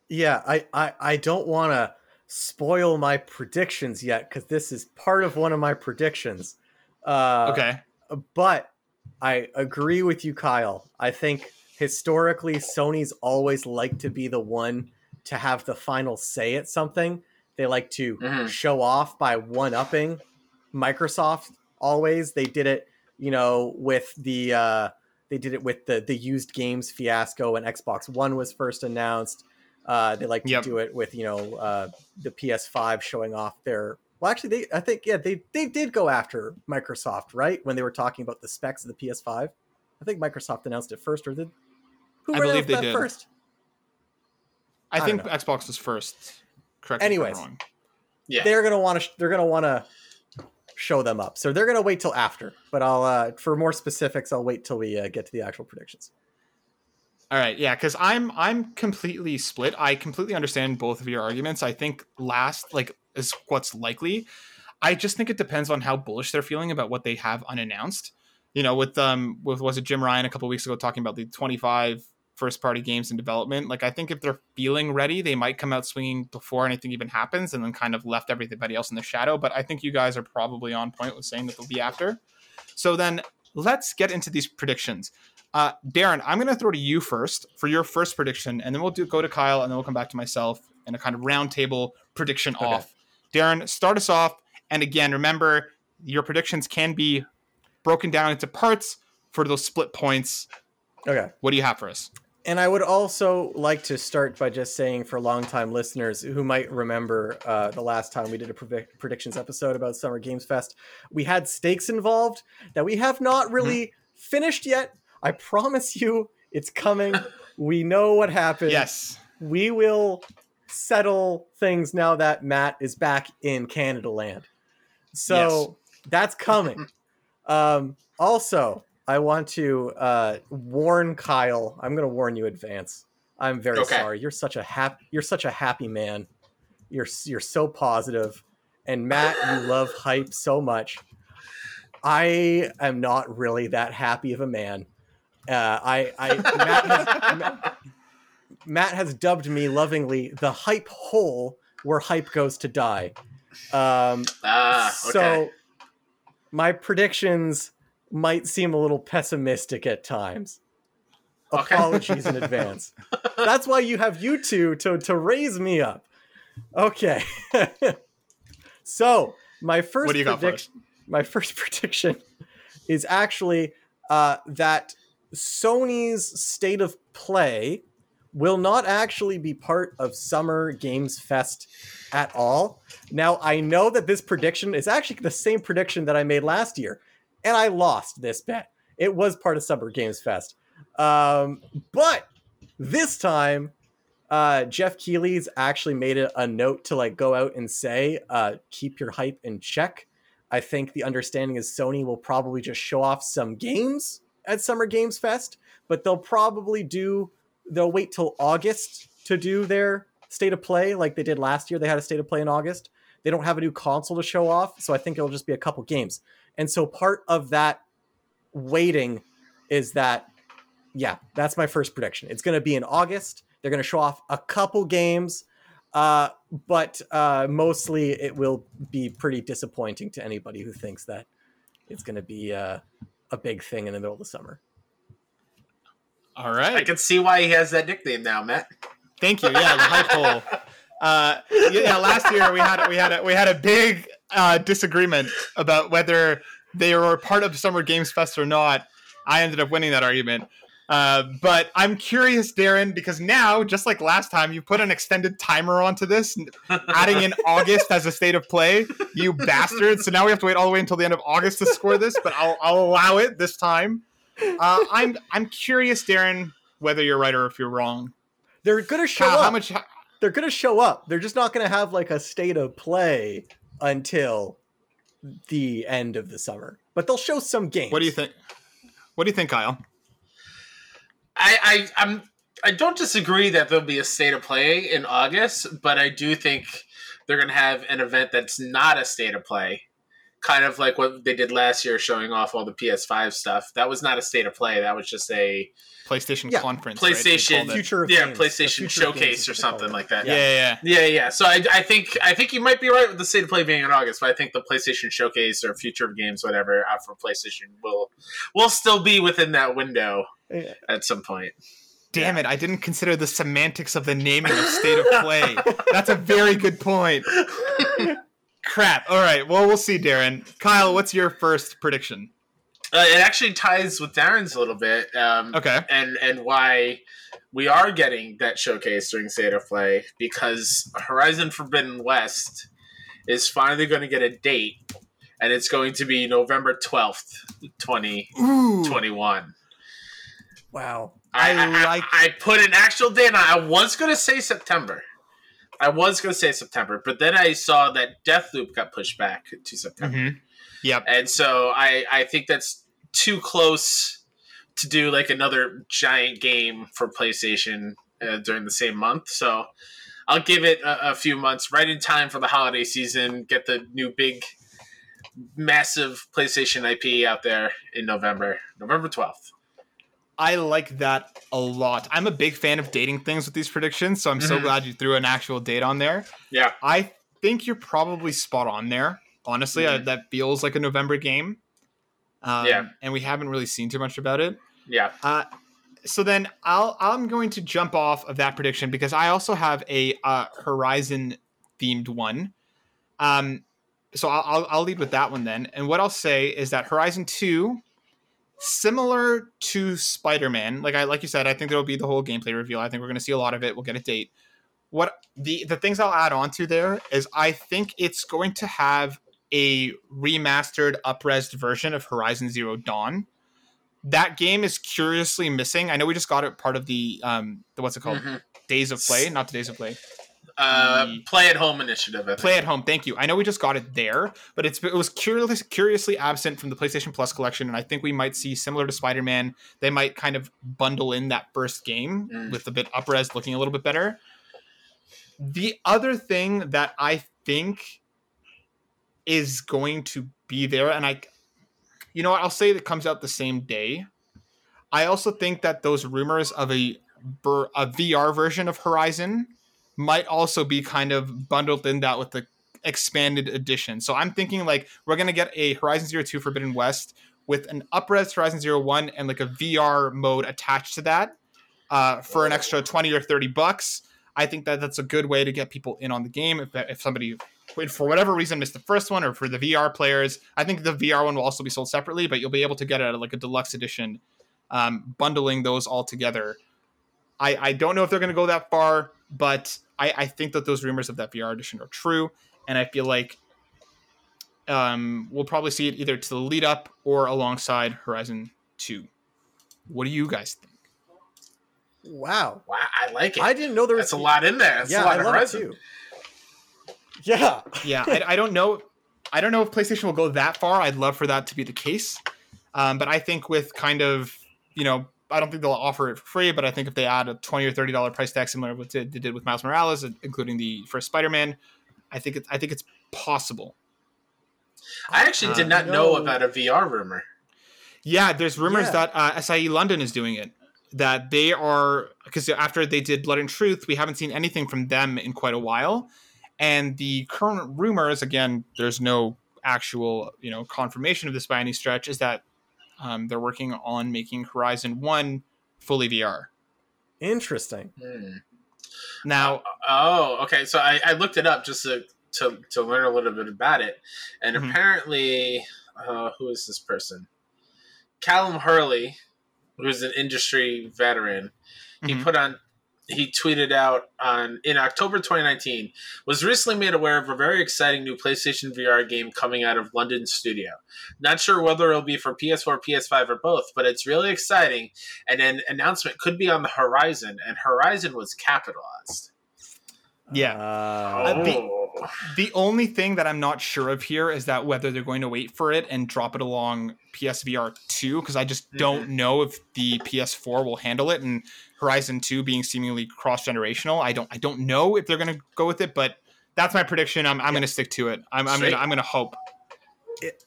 Yeah, I I, I don't want to spoil my predictions yet because this is part of one of my predictions. Uh, Okay. but I agree with you, Kyle. I think historically Sony's always liked to be the one to have the final say at something. They like to Mhm. show off by one upping Microsoft. Always, they did it. You know, with the uh, they did it with the the used games fiasco when Xbox One was first announced. Uh, they like to Yep. do it with you know uh, the PS5 showing off their. Well, actually, they I think yeah they they did go after Microsoft right when they were talking about the specs of the PS5. I think Microsoft announced it first, or did who I believe they that did. first? I, I think. Xbox was first. Correct. Anyways. Me if I'm wrong. Yeah. They're gonna want to they're gonna want to show them up, so they're gonna wait till after. But I'll uh, for more specifics, I'll wait till we uh, get to the actual predictions. All right, yeah, because I'm I'm completely split. I completely understand both of your arguments. I think last like is what's likely. I just think it depends on how bullish they're feeling about what they have unannounced. You know, with um with was it Jim Ryan a couple weeks ago talking about the 25 first party games in development. Like I think if they're feeling ready, they might come out swinging before anything even happens, and then kind of left everybody else in the shadow. But I think you guys are probably on point with saying that they'll be after. So then let's get into these predictions. Uh, Darren, I'm going to throw to you first for your first prediction, and then we'll do go to Kyle, and then we'll come back to myself and a kind of roundtable prediction Okay. off. Darren, start us off, and again, remember your predictions can be broken down into parts for those split points. Okay. What do you have for us? And I would also like to start by just saying for longtime listeners who might remember uh, the last time we did a predic- predictions episode about Summer Games Fest, we had stakes involved that we have not really finished yet. I promise you it's coming. we know what happened. Yes. we will settle things now that Matt is back in Canada land. So that's coming. um, also, I want to uh, warn Kyle. I'm going to warn you in advance. I'm very Okay. sorry. You're such a happy. You're such a happy man. You're you're so positive, and Matt, you love hype so much. I am not really that happy of a man. Uh, I, I Matt has, Matt, Matt has dubbed me lovingly the hype hole where hype goes to die. Um, Ah, okay. so my predictions might seem a little pessimistic at times. Okay. Apologies in advance. That's why you have you two to, to raise me up. Okay. so my first What do you got my first prediction is actually uh, that Sony's state of play will not actually be part of Summer Games Fest at all. Now, I know that this prediction is actually the same prediction that I made last year, and I lost this bet. It was part of Summer Games Fest. Um, but this time, uh, Jeff Keighley's actually made it a note to like go out and say, uh, keep your hype in check. I think the understanding is Sony will probably just show off some games at Summer Games Fest, but they'll probably do they'll wait till August to do their state of play like they did last year. They had a state of play in August. They don't have a new console to show off, so I think it'll just be a couple games. And so part of that waiting is that yeah, that's my first prediction. It's going to be in August. They're going to show off a couple games, uh, but uh, mostly it will be pretty disappointing to anybody who thinks that it's going to be uh, a big thing in the middle of the summer. All right. I can see why he has that nickname now, Matt. Thank you. Yeah, the hype hole. Uh, yeah, last year we had we had a, we had a big uh, disagreement about whether they were part of Summer Games Fest or not. I ended up winning that argument. Uh, but I'm curious, Darren, because now, just like last time, you put an extended timer onto this, adding in August as a state of play. You bastard! So now we have to wait all the way until the end of August to score this, but I'll, I'll allow it this time. Uh, I'm I'm curious, Darren, whether you're right or if you're wrong. They're going to show How, up. how much? They're going to show up. They're just not going to have like a state of play until the end of the summer. But they'll show some games. What do you think? What do you think, Kyle? I, I I'm I don't disagree that there'll be a state of play in August, but I do think they're gonna have an event that's not a state of play. Kind of like what they did last year, showing off all the PS5 stuff. That was not a state of play. That was just a PlayStation Yeah, conference. PlayStation called it. Future of yeah games. PlayStation future showcase is or what they call something like that. Yeah, yeah, yeah. Yeah, yeah. So I, I think I think you might be right with the state of play being in August, but I think the PlayStation Showcase or Future of Games, whatever, out for PlayStation will will still be within that window Yeah. at some point. Damn it! I didn't consider the semantics of the naming of state of play. That's a very good point. Crap. All right. Well, we'll see, Darren. Kyle, what's your first prediction? Uh, it actually ties with Darren's a little bit, um, Okay. and and why we are getting that showcase during State of Play because Horizon Forbidden West is finally going to get a date, and it's going to be November twelfth, twenty Ooh. twenty one. Wow. I, I I, like- I put an actual date on. I was gonna say September. I was gonna say September, but then I saw that Deathloop got pushed back to September, Mhm. Yep. and so I I think that's too close to do like another giant game for PlayStation uh, during the same month. So I'll give it a, a few months, right in time for the holiday season. Get the new big, massive PlayStation IP out there in November, November twelfth. I like that a lot. I'm a big fan of dating things with these predictions, so I'm so Mhm. glad you threw an actual date on there. Yeah. I think you're probably spot on there. Honestly, I, Mhm. that feels like a November game. Um, Yeah. And we haven't really seen too much about it. Yeah. Uh, so then I'll I'm going to jump off of that prediction because I also have a uh, Horizon themed one. Um, so I'll, I'll I'll lead with that one then. And what I'll say is that Horizon Two, similar to Spider Man, like I like you said, I think there'll be the whole gameplay reveal. I think we're going to see a lot of it. We'll get a date. What the the things I'll add on to there is I think it's going to have a remastered, upresed version of Horizon Zero Dawn that game is curiously missing. I know we just got it part of the um the what's it called Mhm. Days of Play, not the Days of Play. Uh, The- play at home initiative. Play at home. Thank you. I know we just got it there, but it's it was curiously curiously absent from the PlayStation Plus collection, and I think we might see similar to Spider Man. They might kind of bundle in that first game Mm. with a bit upres, looking a little bit better. The other thing that I think is going to be there, and I, you know, what, I'll say that comes out the same day. I also think that those rumors of a a VR version of Horizon might also be kind of bundled in that with the expanded edition. So I'm thinking like we're gonna get a Horizon Zero Two Forbidden West with an upres Horizon Zero One and like a VR mode attached to that uh, for an extra twenty or thirty bucks. I think that that's a good way to get people in on the game. If, if somebody for whatever reason missed the first one or for the VR players, I think the VR one will also be sold separately, but you'll be able to get it at like a deluxe edition, um, bundling those all together. I, I don't know if they're going to go that far, but I, I think that those rumors of that VR edition are true, and I feel like um, we'll probably see it either to the lead up or alongside Horizon Two. What do you guys think? Wow. Wow, I like it. I didn't know there was That's a lot in there. That's yeah, a lot I of love it Horizon. too. Yeah. yeah, I, I don't know. I don't know if PlayStation will go that far. I'd love for that to be the case, um, but I think with kind of you know, I don't think they'll offer it for free. But I think if they add a twenty or thirty dollar price tag, similar to what they they did with Miles Morales, including the first Spider Man, I think it, I think it's possible. I actually did Uh, not know about a VR rumor. Yeah, there's rumors Yeah. that uh, SIE London is doing it. That they are because after they did Blood and Truth, we haven't seen anything from them in quite a while. And the current rumors, again, there's no actual you know confirmation of this by any stretch, is that um, they're working on making Horizon One fully VR. Interesting. Hmm. Now, Oh, okay. So I, I looked it up just to, to to learn a little bit about it, and Mhm. apparently, uh, who is this person? Callum Hurley, who's an industry veteran. He Mhm. put on. He tweeted out on in October 2019 was recently made aware of a very exciting new PlayStation VR game coming out of London studio. Not sure whether it'll be for PS4, PS5, or both, but it's really exciting. And an announcement could be on the horizon, and Horizon was capitalized. Yeah. Uh, the- Oh. the only thing that I'm not sure of here is that whether they're going to wait for it and drop it along PSVR 2, because I just don't know if the PS4 will handle it. And Horizon 2 being seemingly cross generational, I don't I don't know if they're gonna go with it, but that's my prediction. I'm, I'm gonna stick to it. I'm, I'm gonna I'm gonna hope.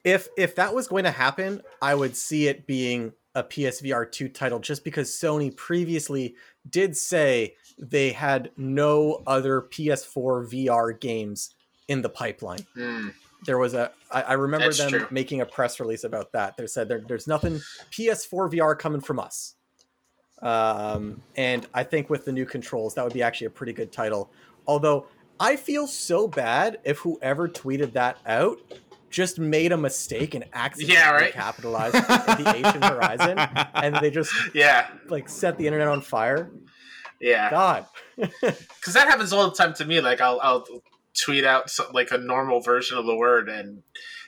if if that was going to happen, I would see it being a PSVR 2 title just because Sony previously did say they had no other PS4 VR games in the pipeline. Hmm. There was a I, I remember That's them true. making a press release about that. They said there, there's nothing PS4 VR coming from us. Um, and I think with the new controls, that would be actually a pretty good title. Although I feel so bad if whoever tweeted that out just made a mistake and accidentally Yeah, right. capitalized the Asian Horizon, and they just Yeah, like set the internet on fire. yeah. God, Because that happens all the time to me. Like I'll I'll tweet out some, like a normal version of the word, and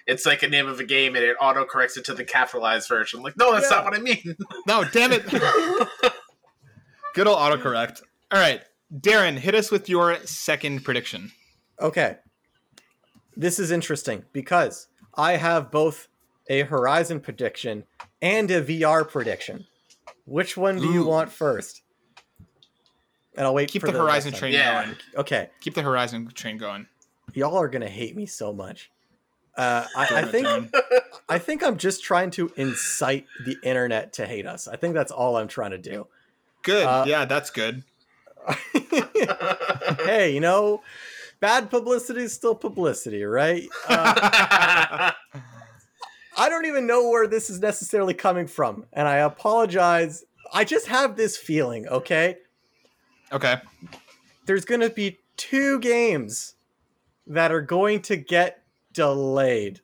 it's like a name of a game, and it auto corrects it to the capitalized version. Like, no, that's Yeah. not what I mean. No, damn it. Good old autocorrect. All right, Darren, hit us with your second prediction. Okay. This is interesting because I have both a Horizon prediction and a VR prediction. Which one do you want first? And I'll wait Keep for the Horizon train. Yeah. going. Okay. Keep the Horizon train going. Y'all are gonna hate me so much. Uh, I, I think I think I'm just trying to incite the internet to hate us. I think that's all I'm trying to do. Good. Uh, yeah, that's good. hey, you know, bad publicity is still publicity, right? Uh, I don't even know where this is necessarily coming from, and I apologize. I just have this feeling, okay? Okay. There's going to be two games that are going to get delayed.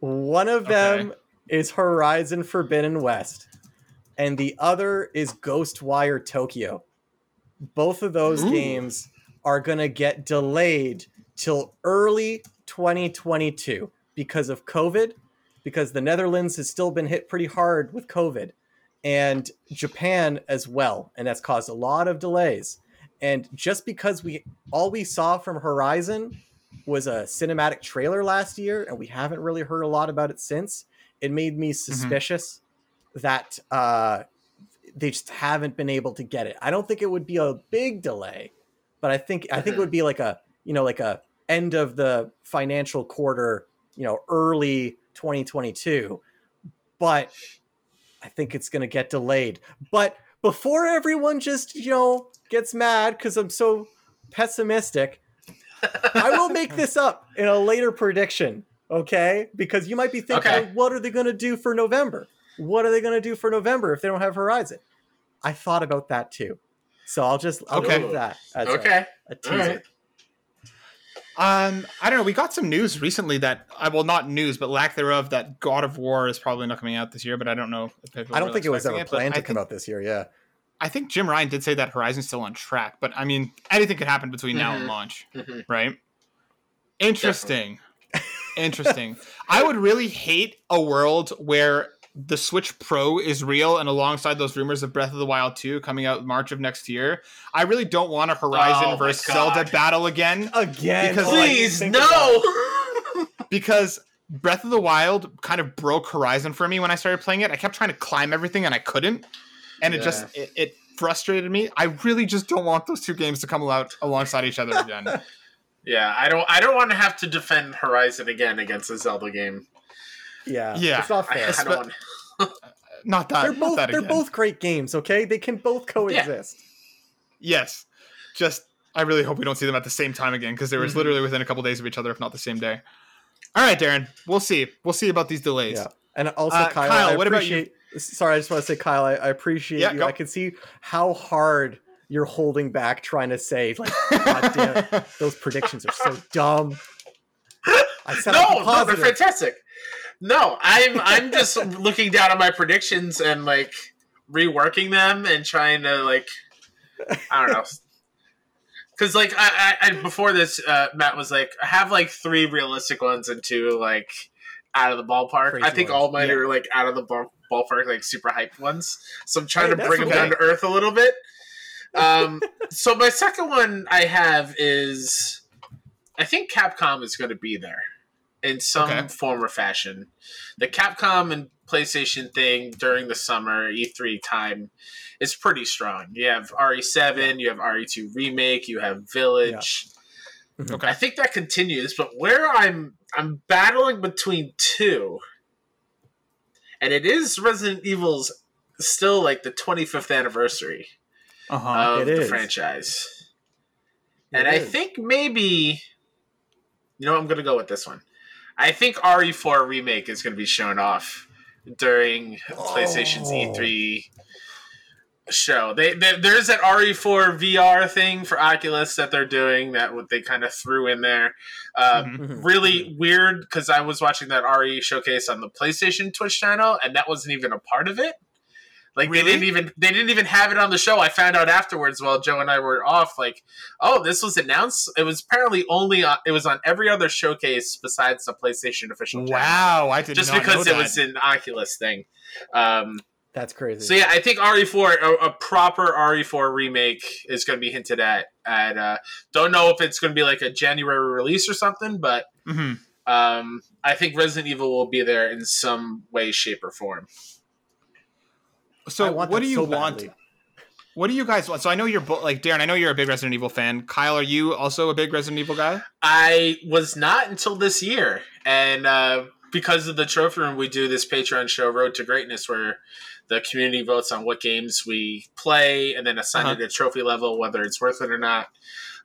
One of them is Horizon Forbidden West, and the other is Ghostwire Tokyo. Both of those Ooh. games are going to get delayed till early 2022 because of COVID. because the Netherlands has still been hit pretty hard with COVID and Japan as well. And that's caused a lot of delays. And just because we all we saw from Horizon was a cinematic trailer last year and we haven't really heard a lot about it since, it made me suspicious that uh, they just haven't been able to get it. I don't think it would be a big delay, but I think I think it would be like a you know like a end of the financial quarter, you know, early 2022. But I think it's going to get delayed. But before everyone just you know gets mad because I'm so pessimistic, I will make this up in a later prediction. Okay, because you might be thinking, Okay. what are they going to do for November? What are they going to do for November if they don't have Horizon? I thought about that too. So I'll just I'll Okay. leave that as Okay. a, teaser. Alright. Um, I don't know. We got some news recently that, I well, not news, but lack thereof, that God of War is probably not coming out this year. But I don't know. If people I don't are think it was expecting ever but planned I to come think- out this year. Yeah. I think Jim Ryan did say that Horizon's still on track, but I mean, anything could happen between now and Mhm. launch, Mhm. right? Interesting. Interesting. I would really hate a world where the Switch Pro is real and alongside those rumors of Breath of the Wild 2 coming out March of next year. I really don't want a Horizon Oh versus Zelda battle again Again. Because, I didn't Please, think of that. no. because Breath of the Wild kind of broke Horizon for me when I started playing it. I kept trying to climb everything and I couldn't. And it just it, it frustrated me. I really just don't want those two games to come out alongside each other again. yeah, I don't. I don't want to have to defend Horizon again against a Zelda game. Yeah. Yeah. It's not fair. I don't want. Not that. they're both that they're both great games. Okay, they can both coexist. Yes. Just I really hope we don't see them at the same time again because they were Mhm. literally within a couple days of each other, if not the same day. All right, Darren. We'll see. We'll see about these delays. Yeah. And also, Uh, Kyle, Kyle, I what about you? Sorry, I just want to say, Kyle, I, I appreciate Yeah, you. go. I can see how hard you're holding back, trying to say, like, God damn, those predictions are so dumb. I said I'd No, no, they're fantastic. No, I'm I'm just looking down at my predictions and like reworking them and trying to like I don't know. Cause like I, I, I before this, uh, Matt was like, I have like three realistic ones and two like out of the ballpark. Crazy I think ones. all mine Yeah. are like out of the ball, ballpark, like super hyped ones. So I'm trying Hey, to that's bring them down to earth a little bit. Um, so my second one I have is I think Capcom is going to be there in some Okay. form or fashion. The Capcom and PlayStation thing during the summer E3 time is pretty strong. You have RE7, you have RE2 remake, you have Village. Okay. I think that continues, but where I'm I'm battling between two, and it is Resident Evil's still like the 25th anniversary Uh-huh. of the is. franchise. It And I think maybe, you know, I'm going to go with this one. I think RE4 remake is going to be shown off during PlayStation's Oh. E3 show. They, they there's that RE4 VR thing for Oculus that they're doing that what they kind of threw in there. Um. Really weird because I was watching that RE showcase on the PlayStation Twitch channel, and that wasn't even a part of it. Like Really? they didn't even they didn't even have it on the show. I found out afterwards while Joe and I were off. Like, oh, this was announced. It was apparently only on, it was on every other showcase besides the PlayStation official. channel. Wow, I did Just not because know it that. was an Oculus thing. Um, That's crazy. so yeah, I think RE4 a, a proper RE4 remake is going to be hinted at. At uh, don't know if it's going to be like a January release or something, but Mhm. um, I think Resident Evil will be there in some way, shape, or form. So, what do you so want? badly. What do you guys want? So, I know you're both like Darren. I know you're a big Resident Evil fan. Kyle, are you also a big Resident Evil guy? I was not until this year, and uh, because of the trophy room, we do this Patreon show, Road to Greatness, where the community votes on what games we play, and then assign Uh-huh. it a trophy level, whether it's worth it or not.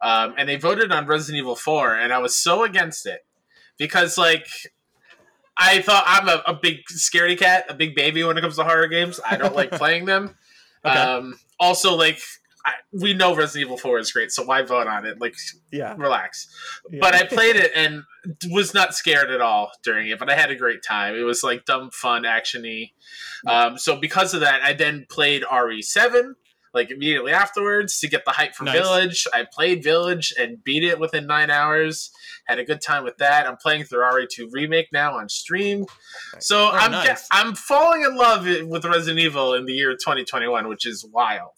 Um, and they voted on Resident Evil Four, and I was so against it because, like, I thought I'm a, a big scaredy cat, a big baby when it comes to horror games. I don't like playing them. Okay. Um, also, like, I, we know Resident Evil Four is great, so why vote on it? Like, Yeah. relax. yeah. But I played it and was not scared at all during it. But I had a great time. It was like dumb, fun, actiony. Um, so because of that, I then played RE7, like immediately afterwards to get the hype for Nice. Village. I played Village and beat it within nine hours. Had a good time with that. I'm playing through RE2 remake now on stream. So Oh, I'm nice. I'm falling in love with Resident Evil in the year 2021, which is wild.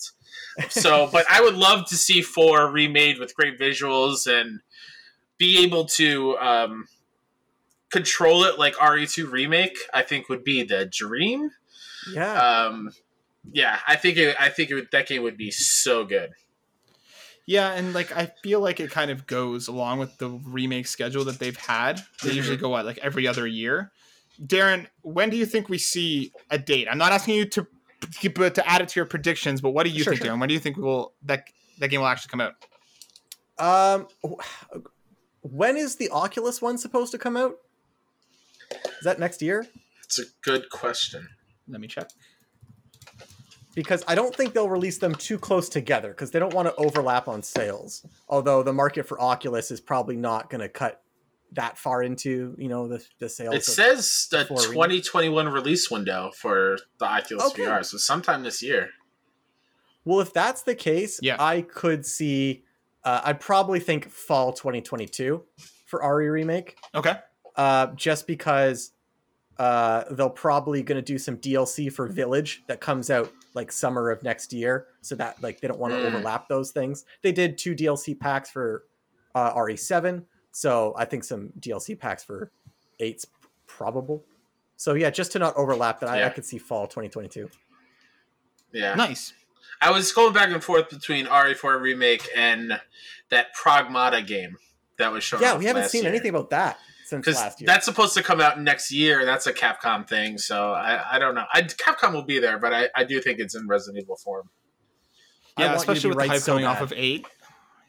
So, but I would love to see four remade with great visuals and be able to um, control it like RE2 remake. I think would be the dream. Yeah. Um, yeah, I think it, I think it would, that game would be so good. Yeah, and like I feel like it kind of goes along with the remake schedule that they've had. They Mhm. usually go out like every other year. Darren, when do you think we see a date? I'm not asking you to keep to add it to your predictions, but what do you Sure, think, sure. Darren? When do you think will that that game will actually come out? Um, when is the Oculus one supposed to come out? Is that next year? It's a good question. Let me check. Because I don't think they'll release them too close together because they don't want to overlap on sales. Although the market for Oculus is probably not going to cut that far into you know the the sales. It of- says the before remake. 2021 release window for the Oculus Okay. VR, so sometime this year. Well, if that's the case, Yeah. I could see. Uh, I'd probably think fall 2022 for RE remake, Okay. uh, just because uh, they'll probably going to do some DLC for Village that comes out like summer of next year, so that like they don't want to Mm. overlap those things. They did two DLC packs for uh, RE7, so I think some DLC packs for eight's probable. So yeah, just to not overlap that, I, I could see fall 2022. Yeah. Nice. I was going back and forth between RE4 remake and that Pragmata game that was shown. Yeah, we haven't last seen year. anything about that since last year. that's supposed to come out next year. That's a Capcom thing, so I, I don't know. I, Capcom will be there, but I, I do think it's in Resident Evil form. Yeah, want you to especially with right the hype so coming off of eight.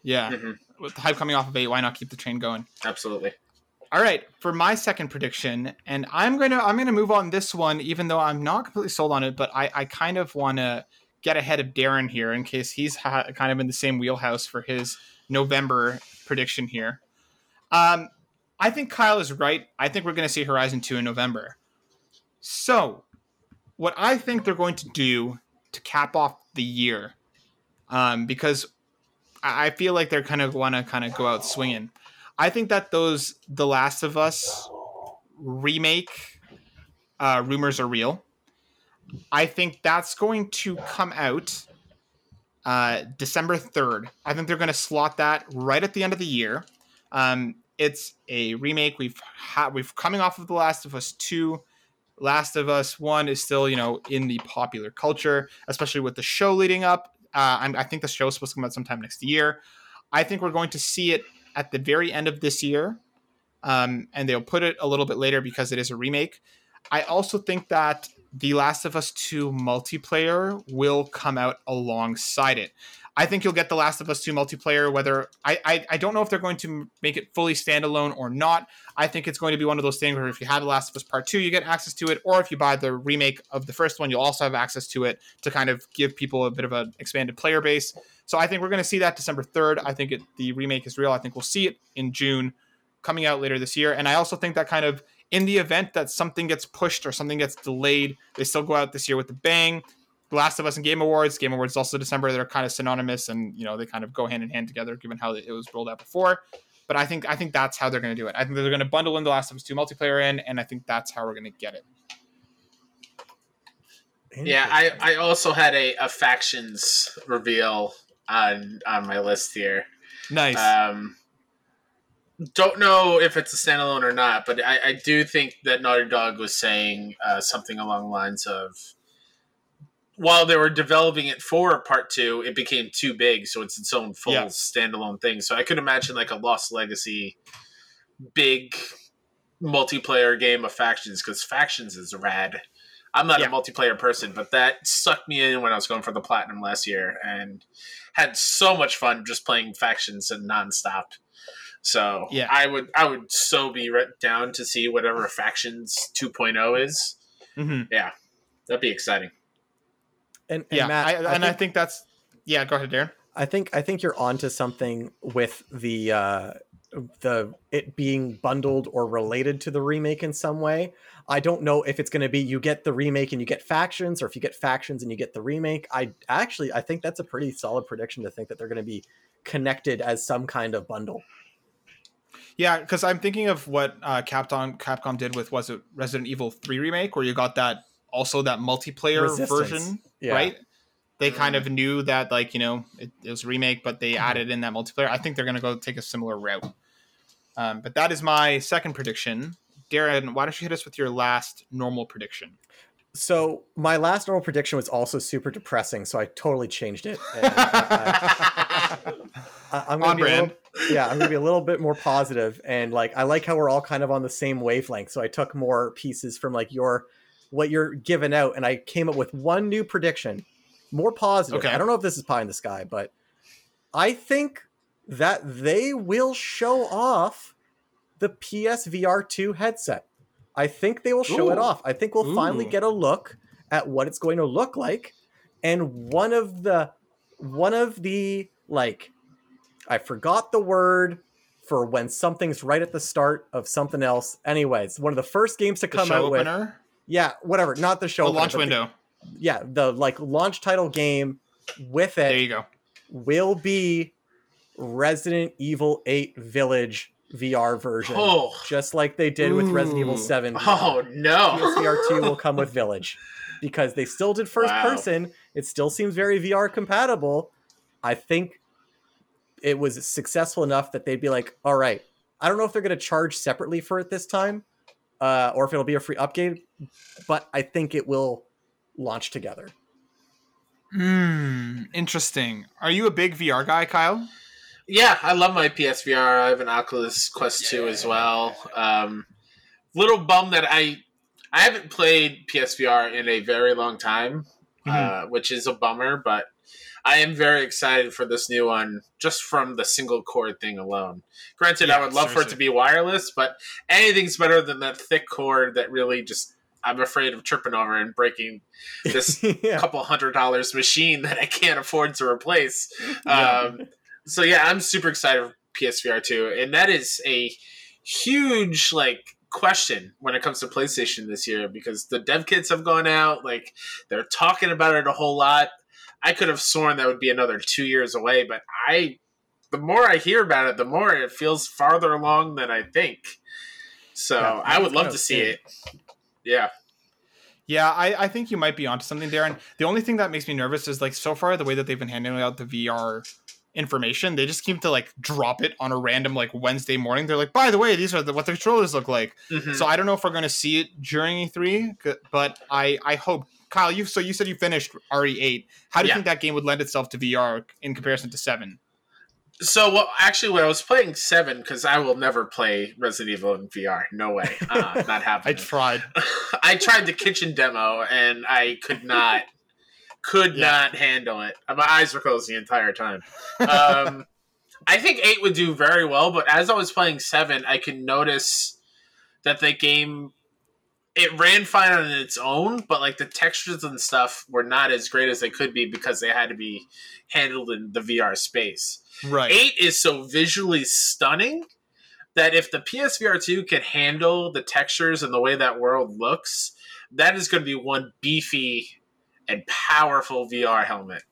Yeah, Mhm, with the hype coming off of eight, why not keep the train going? Absolutely. All right, for my second prediction, and I'm gonna I'm gonna move on this one, even though I'm not completely sold on it, but I I kind of want to get ahead of Darren here in case he's ha- kind of in the same wheelhouse for his November prediction here. Um, I think Kyle is right. I think we're gonna see Horizon Two in November. So, what I think they're going to do to cap off the year, um, because I feel like they're kind of want to kind of go out swinging. I think that those The Last of Us remake uh, rumors are real. I think that's going to come out uh, December 3rd. I think they're going to slot that right at the end of the year. Um, it's a remake. We've ha- we've coming off of The Last of Us 2. Last of Us 1 is still, you know, in the popular culture, especially with the show leading up. Uh, I think the show is supposed to come out sometime next year. I think we're going to see it at the very end of this year, um, and they'll put it a little bit later because it is a remake. I also think that The Last of Us 2 multiplayer will come out alongside it. I think you'll get The Last of Us 2 multiplayer, whether I, I, I don't know if they're going to make it fully standalone or not. I think it's going to be one of those things where if you have The Last of Us Part 2, you get access to it, or if you buy the remake of the first one, you'll also have access to it to kind of give people a bit of an expanded player base. So I think we're going to see that December 3rd. I think it, the remake is real. I think we'll see it in June coming out later this year. And I also think that kind of in the event that something gets pushed or something gets delayed, they still go out this year with the bang. The Last of Us and Game Awards. Game Awards also December. They're kind of synonymous, and you know they kind of go hand in hand together, given how it was rolled out before. But I think I think that's how they're going to do it. I think they're going to bundle in the Last of Us Two multiplayer in, and I think that's how we're going to get it. Yeah, I, I also had a, a factions reveal on on my list here. Nice. Um, don't know if it's a standalone or not, but I, I do think that Naughty Dog was saying uh, something along the lines of while they were developing it for part two, it became too big, so it's its own full Yeah. standalone thing. So I could imagine like a Lost Legacy big multiplayer game of factions because factions is rad. I'm not Yeah. a multiplayer person, but that sucked me in when I was going for the platinum last year and had so much fun just playing factions and nonstop. So Yeah. I would I would so be right down to see whatever factions 2.0 is. hmm That'd be exciting. And, and Yeah, Matt, I, I, and think, I think that's yeah. Go ahead, Darren. I think I think you're onto something with the uh, the it being bundled or related to the remake in some way. I don't know if it's going to be you get the remake and you get factions, or if you get factions and you get the remake. I actually I think that's a pretty solid prediction to think that they're going to be connected as some kind of bundle. Yeah, because I'm thinking of what uh, Capcom Capcom did with was it Resident Evil Three remake, where you got that also that multiplayer Resistance. version, Yeah. right? They kind Mm. of knew that like you know it, it was a remake, but they Mhm. added in that multiplayer. I think they're gonna go take a similar route. Um, but that is my second prediction. Darren, why don't you hit us with your last normal prediction? So my last normal prediction was also super depressing, so I totally changed it. And I, I'm gonna On be a brand. little- yeah, I'm gonna be a little bit more positive, and like I like how we're all kind of on the same wavelength. So I took more pieces from like your what you're giving out, and I came up with one new prediction, more positive. Okay. I don't know if this is pie in the sky, but I think that they will show off the PSVR 2 headset. I think they will show it off. I think we'll finally get a look at what it's going to look like. And one of the one of the like I forgot the word for when something's right at the start of something else. Anyways, one of the first games to come out with opener, yeah, whatever, not the show the launch but the- window. yeah, the like launch title game with it. There you go. will be Resident Evil 8 Village VR version. Oh, Just like they did with Resident Evil Ooh. 7. oh no! PSVR 2 will come with Village because they still did first Wow. person. It still seems very VR compatible. I think it was successful enough that they'd be like, all right, I don't know if they're going to charge separately for it this time uh, or if it'll be a free upgrade, but I think it will launch together. Hmm, interesting. Are you a big VR guy, Kyle? Yeah, I love my PSVR. I have an Oculus Quest 2 as well. Um, little bum that I I haven't played PSVR in a very long time, uh, which is a bummer. But I am very excited for this new one, just from the single cord thing alone. Granted, I would love for it to be wireless, but anything's better than that thick cord that really just I'm afraid of tripping over and breaking this yeah. couple hundred dollars machine that I can't afford to replace. Yeah. Um, so yeah, I'm super excited for PSVR 2, and that is a huge like question when it comes to PlayStation this year because the dev kits have gone out, like they're talking about it a whole lot. I could have sworn that would be another two years away, but I, the more I hear about it, the more it feels farther along than I think. So Yeah, I would love to see soon. it. Yeah. Yeah, I, I think you might be onto something, Darren. The only thing that makes me nervous is like so far the way that they've been handing out the VR information, they just keep to like drop it on a random like Wednesday morning. They're like, by the way, these are the, what the controllers look like. Mhm. So I don't know if we're going to see it during E3, but I I hope. Kyle, you so you said you finished RE8. How do you Yeah. think that game would lend itself to VR in comparison to Seven? So, well, actually, when I was playing Seven, because I will never play Resident Evil in VR. No way, uh, not I tried. I tried the kitchen demo and I could not, could Yeah. not handle it. My eyes were closed the entire time. Um, I think eight would do very well, but as I was playing seven, I could notice that the game it ran fine on its own, but like the textures and stuff were not as great as they could be because they had to be handled in the VR space. Right. Eight is so visually stunning that if the PSVR 2 can handle the textures and the way that world looks, that is going to be one beefy and powerful VR helmet.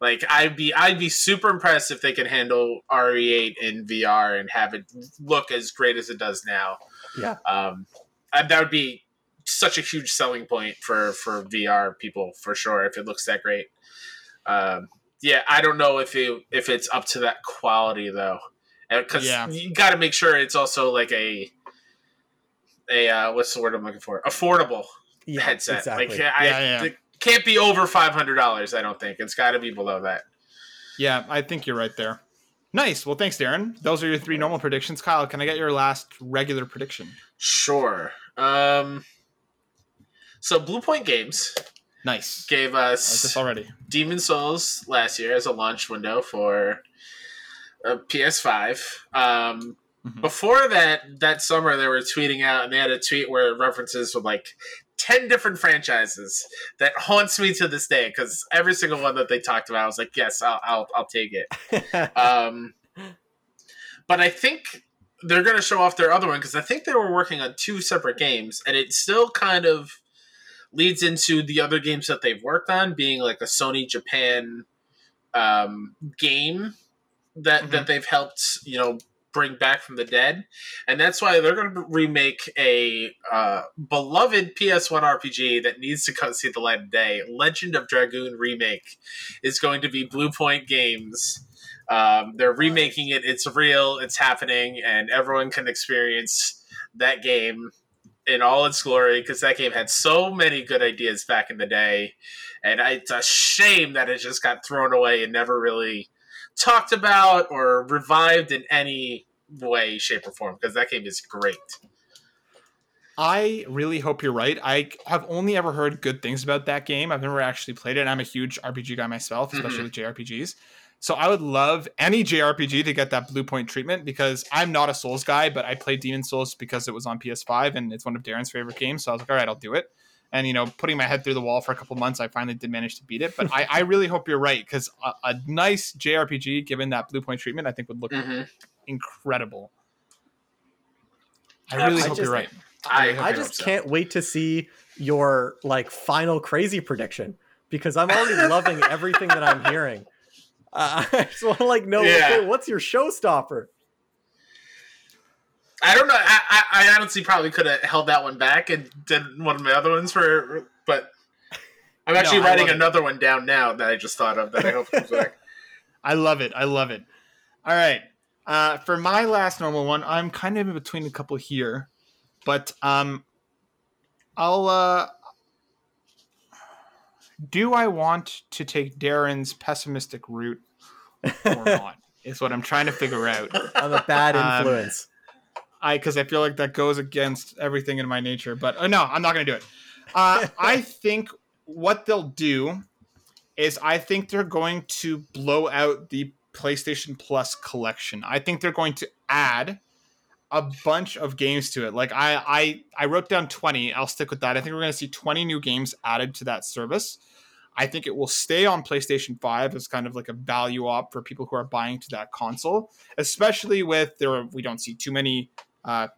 Like I'd be I'd be super impressed if they could handle RE8 in VR and have it look as great as it does now. Yeah. Um, and that would be such a huge selling point for for VR people for sure if it looks that great. Um, yeah, I don't know if it if it's up to that quality though, because Yeah. you got to make sure it's also like a a uh, what's the word I'm looking for? Affordable Yeah, headset. exactly. Like I, Yeah, yeah. it can't be over five hundred dollars. I don't think it's got to be below that. Yeah, I think you're right there. Nice. Well, thanks, Darren. Those are your three normal predictions. Kyle, can I get your last regular prediction? Sure. Um, so Bluepoint Games Nice. gave us this already. Demon Souls last year as a launch window for uh, PS5. Um, Mhm. Before that, that summer they were tweeting out, and they had a tweet where references with like ten different franchises that haunts me to this day because every single one that they talked about, I was like, yes, I'll I'll, I'll take it. Um, but I think they're going to show off their other one because I think they were working on two separate games, and it still kind of leads into the other games that they've worked on being like a Sony Japan um, game that Mhm. that they've helped you know bring back from the dead, and that's why they're going to remake a uh, beloved PS1 RPG that needs to come see the light of day. Legend of Dragoon remake is going to be Bluepoint Games. Um, they're remaking it. It's real. It's happening, and everyone can experience that game in all its glory because that game had so many good ideas back in the day, and it's a shame that it just got thrown away and never really talked about or revived in any way, shape, or form because that game is great. I really hope you're right. I have only ever heard good things about that game. I've never actually played it. And I'm a huge RPG guy myself, especially Mhm. with JRPGs. So I would love any JRPG to get that Bluepoint treatment because I'm not a Souls guy, but I played Demon's Souls because it was on PS5 and it's one of Darren's favorite games. So I was like, all right, I'll do it. And you know, putting my head through the wall for a couple months, I finally did manage to beat it. But I, I really hope you're right because a, a nice JRPG given that Bluepoint treatment, I think would look Mm-hmm. incredible. I really I hope just- you're right. I, really I just can't wait to see your like final crazy prediction because I'm already loving everything that I'm hearing. Uh, I just want to like know Yeah. what's your showstopper? I don't know. I, I, I honestly probably could have held that one back and did one of my other ones for, but I'm actually No, writing love it. another one down now that I just thought of that I hope comes back. I love it. I love it. All right. Uh, for my last normal one, I'm kind of in between a couple here, but um, I'll. Uh, do I want to take Darren's pessimistic route or not? Is what I'm trying to figure out. I'm a bad Um, influence. I because I feel like that goes against everything in my nature. But uh, no, I'm not going to do it. Uh, I think what they'll do is I think they're going to blow out the PlayStation Plus collection. I think they're going to add a bunch of games to it. Like I I I wrote down 20. I'll stick with that. I think we're going to see 20 new games added to that service. I think it will stay on PlayStation 5 as kind of like a value op for people who are buying to that console, especially with there are, we don't see too many uh,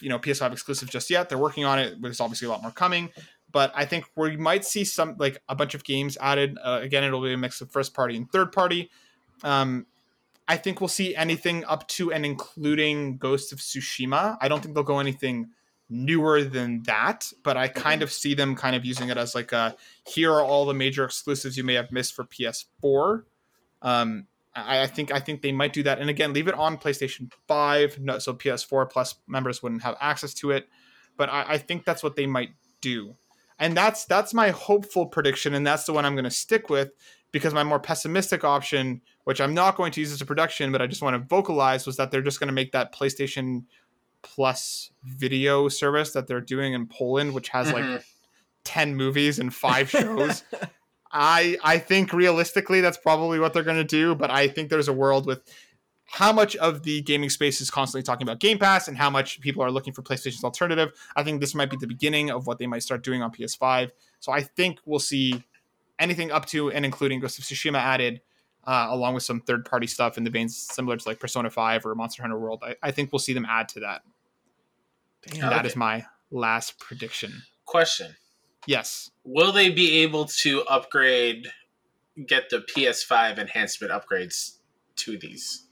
you know PS5 exclusive just yet. They're working on it. There's obviously a lot more coming, but I think we might see some like a bunch of games added. Uh, again, it'll be a mix of first party and third party. Um, I think we'll see anything up to and including Ghost of Tsushima. I don't think they'll go anything newer than that, but I kind of see them kind of using it as like a here are all the major exclusives you may have missed for PS4. Um, I, I think I think they might do that, and again, leave it on PlayStation Five, no, so PS4 Plus members wouldn't have access to it. But I, I think that's what they might do, and that's that's my hopeful prediction, and that's the one I'm going to stick with because my more pessimistic option, which I'm not going to use as a production, but I just want to vocalize, was that they're just going to make that PlayStation Plus video service that they're doing in Poland, which has like Mhm. 10 movies and five shows. I I think realistically that's probably what they're going to do, but I think there's a world with how much of the gaming space is constantly talking about Game Pass and how much people are looking for PlayStation's alternative. I think this might be the beginning of what they might start doing on PS5. So I think we'll see anything up to and including Ghost of Tsushima added, uh, along with some third party stuff in the veins similar to like Persona 5 or Monster Hunter World. I, I think we'll see them add to that. Damn. And that Okay. is my last prediction. Question: Yes. Will they be able to upgrade, get the PS5 enhancement upgrades to these?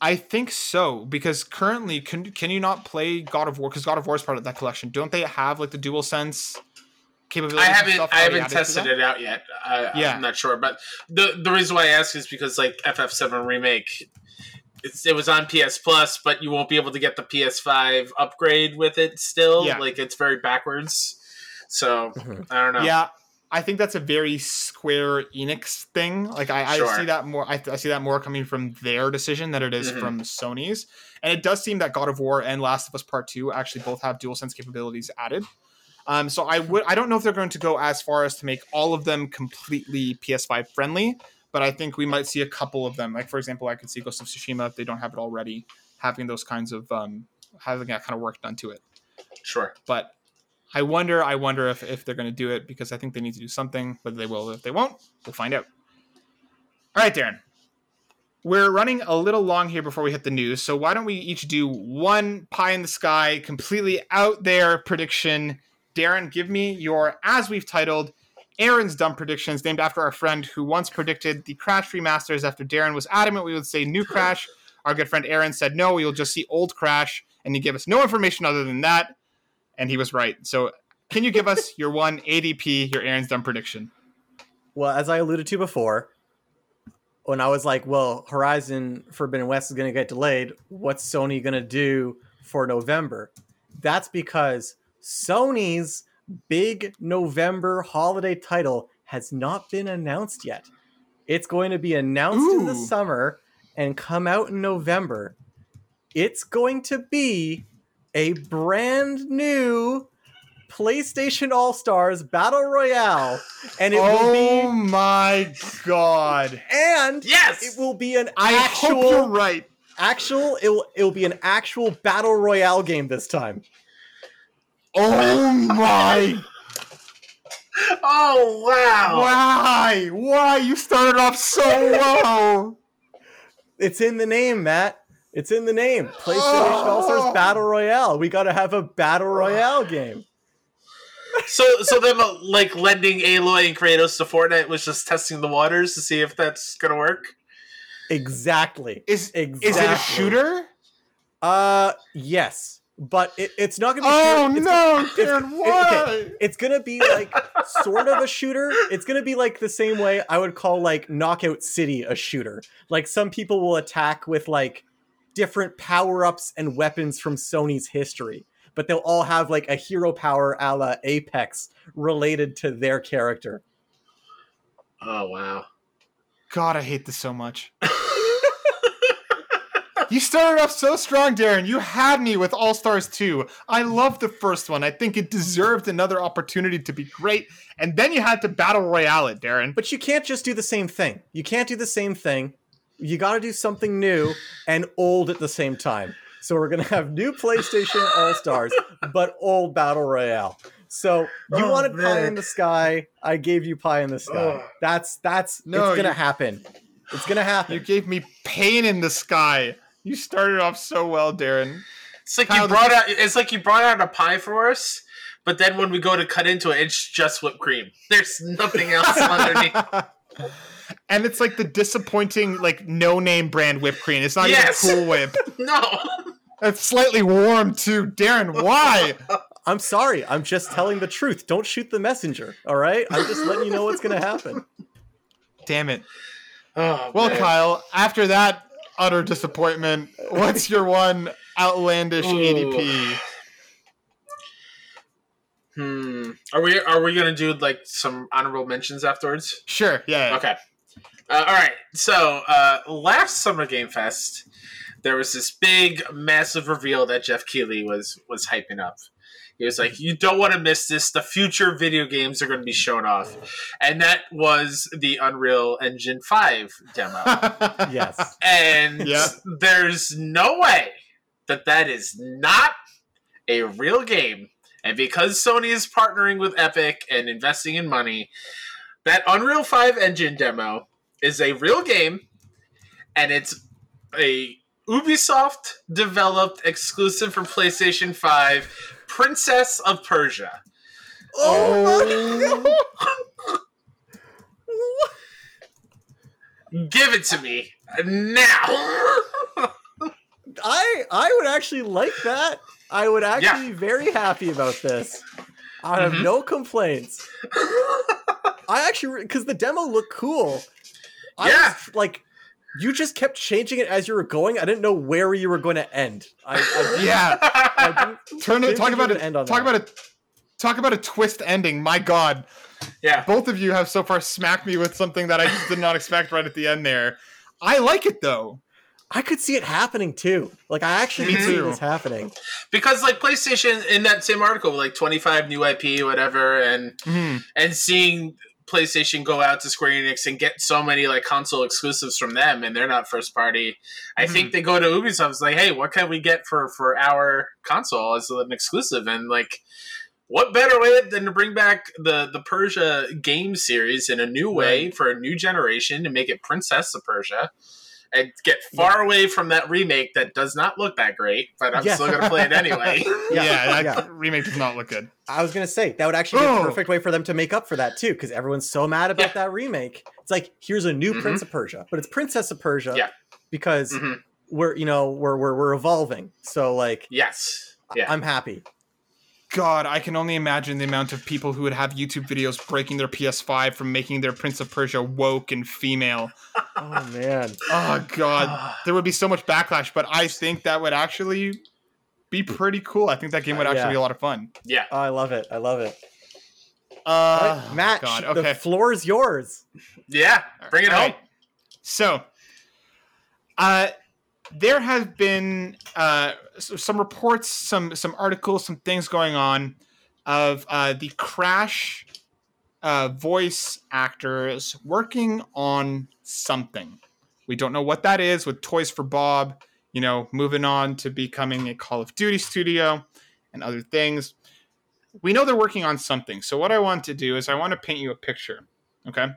I think so because currently, can can you not play God of War? Because God of War is part of that collection. Don't they have like the Dual Sense capabilities? I haven't I haven't tested it out yet. I, Yeah. I'm not sure, but the the reason why I ask is because like FF7 remake, it's, it was on PS Plus, but you won't be able to get the PS5 upgrade with it still. Yeah. Like it's very backwards. So Mhm. I don't know. Yeah, I think that's a very Square Enix thing. Like I, I see that more. I, I see that more coming from their decision than it is Mhm. from Sony's. And it does seem that God of War and Last of Us Part Two actually both have DualSense capabilities added. Um, so I would. I don't know if they're going to go as far as to make all of them completely PS5 friendly, but I think we might see a couple of them. Like for example, I could see Ghost of Tsushima if they don't have it already, having those kinds of um, having that kind of work done to it. Sure. But I wonder, I wonder if, if they're going to do it because I think they need to do something. Whether they will, if they won't, we'll find out. All right, Darren. we're running a little long here before we hit the news, so why don't we each do one pie in the sky, completely out there prediction? Darren, give me your, as we've titled, Aaron's dumb predictions, named after our friend who once predicted the Crash remasters after Darren was adamant we would say new Crash. Our good friend Aaron said, no, we will just see old Crash, and he gave us no information other than that, and he was right. So, can you give us your one ADP, your Aaron's dumb prediction? Well, as I alluded to before, when I was like, well, Horizon Forbidden West is going to get delayed, what's Sony going to do for November? That's because Sony's big November holiday title has not been announced yet. It's going to be announced in the summer and come out in November. It's going to be a brand new PlayStation All Stars Battle Royale, and it will be oh my god. and Yes! it will be an I actual hope you're right. actual it will, it will be an actual battle royale game this time Oh my Oh wow! Why? Why? You started off so low. it's in the name matt it's in the name playstation Oh. all-stars battle royale we gotta have a battle royale game So, so them uh, like lending Aloy and Kratos to Fortnite was just testing the waters to see if that's gonna work. exactly Is exactly is it a shooter? uh yes but it, it's not gonna be Oh shoot- it's no, it's- Darren, it- why? okay. it's gonna be like sort of a shooter. It's gonna be like the same way I would call like Knockout City a shooter. Like some people will attack with like different power ups and weapons from Sony's history, but they'll all have like a hero power a la Apex related to their character. Oh wow! God, I hate this so much. you started off so strong, Darren. You had me with All Stars 2. I love the first one. I think it deserved another opportunity to be great. And then you had to battle royale it, Darren. But you can't just do the same thing. You can't do the same thing. You got to do something new and old at the same time. So we're gonna have new PlayStation All Stars, but old Battle Royale. So you Oh, wanted pie in the sky. I gave you pie in the sky. Ugh. That's that's No, it's gonna you- happen. It's gonna happen. You gave me pain in the sky. You started off so well, Darren. It's like Kyle, you brought out. It's like you brought out a pie for us, but then when we go to cut into it, it's just whipped cream. There's nothing else underneath. and it's like the disappointing, like no name brand whipped cream. It's not Yes. even Cool Whip. No. It's slightly warm too. Darren, why? I'm sorry. I'm just telling the truth. Don't shoot the messenger. All right. I'm just letting you know what's gonna happen. Damn it. Oh, Well, man. Kyle, after that utter disappointment, what's your one outlandish Ooh. ADP? Hmm. Are we are we gonna do like some honorable mentions afterwards? Sure, yeah. Okay. Uh, all right. So uh, last Summer Game Fest, there was this big, massive reveal that Geoff Keighley was was hyping up. He was like, "You don't want to miss this. The future video games are going to be shown off," and that was the Unreal Engine Five demo. Yes. And there's no way that that is not a real game. And because Sony is partnering with Epic and investing in money, that Unreal 5 engine demo is a real game and it's a Ubisoft developed exclusive for PlayStation 5 Princess of Persia. Oh, Give it to me now. I I would actually like that. I would actually be very happy about this. I have Mhm. no complaints. I actually because the demo looked cool. I Yeah. was, like you just kept changing it as you were going. I didn't know where you were going to end. I, I yeah. I didn't- Turn it talk about it. end on Talk that. about it. Talk about a twist ending. My God. yeah. Both of you have so far smacked me with something that I just did not expect right at the end there. I like it though. I could see it happening too. Like I actually Me could see this happening. because like PlayStation in that same article, like 25 new IP, whatever, and Mhm. and seeing PlayStation go out to Square Enix and get so many like console exclusives from them, and they're not first party. I Mhm. think they go to Ubisoft, it's like, hey, what can we get for for our console as an exclusive? And like, what better way than to bring back the the Persia game series in a new way Right. for a new generation to make it Princess of Persia? And get far away from that remake that does not look that great, but I'm Yeah. still gonna play it anyway. Yeah, Yeah, that yeah. remake does not look good. I was gonna say that would actually be Oh. a perfect way for them to make up for that too, because everyone's so mad about that remake. It's like here's a new Mhm. Prince of Persia, but it's Princess of Persia. Yeah. Because Mhm. we're you know we're we're we're evolving. So like Yes. Yeah. I'm happy. God, I can only imagine the amount of people who would have YouTube videos breaking their PS5 from making their Prince of Persia woke and female. Oh man. Oh God, there would be so much backlash, but I think that would actually be pretty cool. I think that game would actually Yeah. be a lot of fun. yeah. Oh, I love it. I love it. Uh, All right, Matt, God, the okay. floor is yours. Yeah. Bring it All home. right. So, uh, there have been uh, some reports, some some articles, some things going on of uh, the Crash uh, voice actors working on something. We don't know what that is. With Toys for Bob, you know, moving on to becoming a Call of Duty studio and other things. We know they're working on something. So what I want to do is I want to paint you a picture. Okay.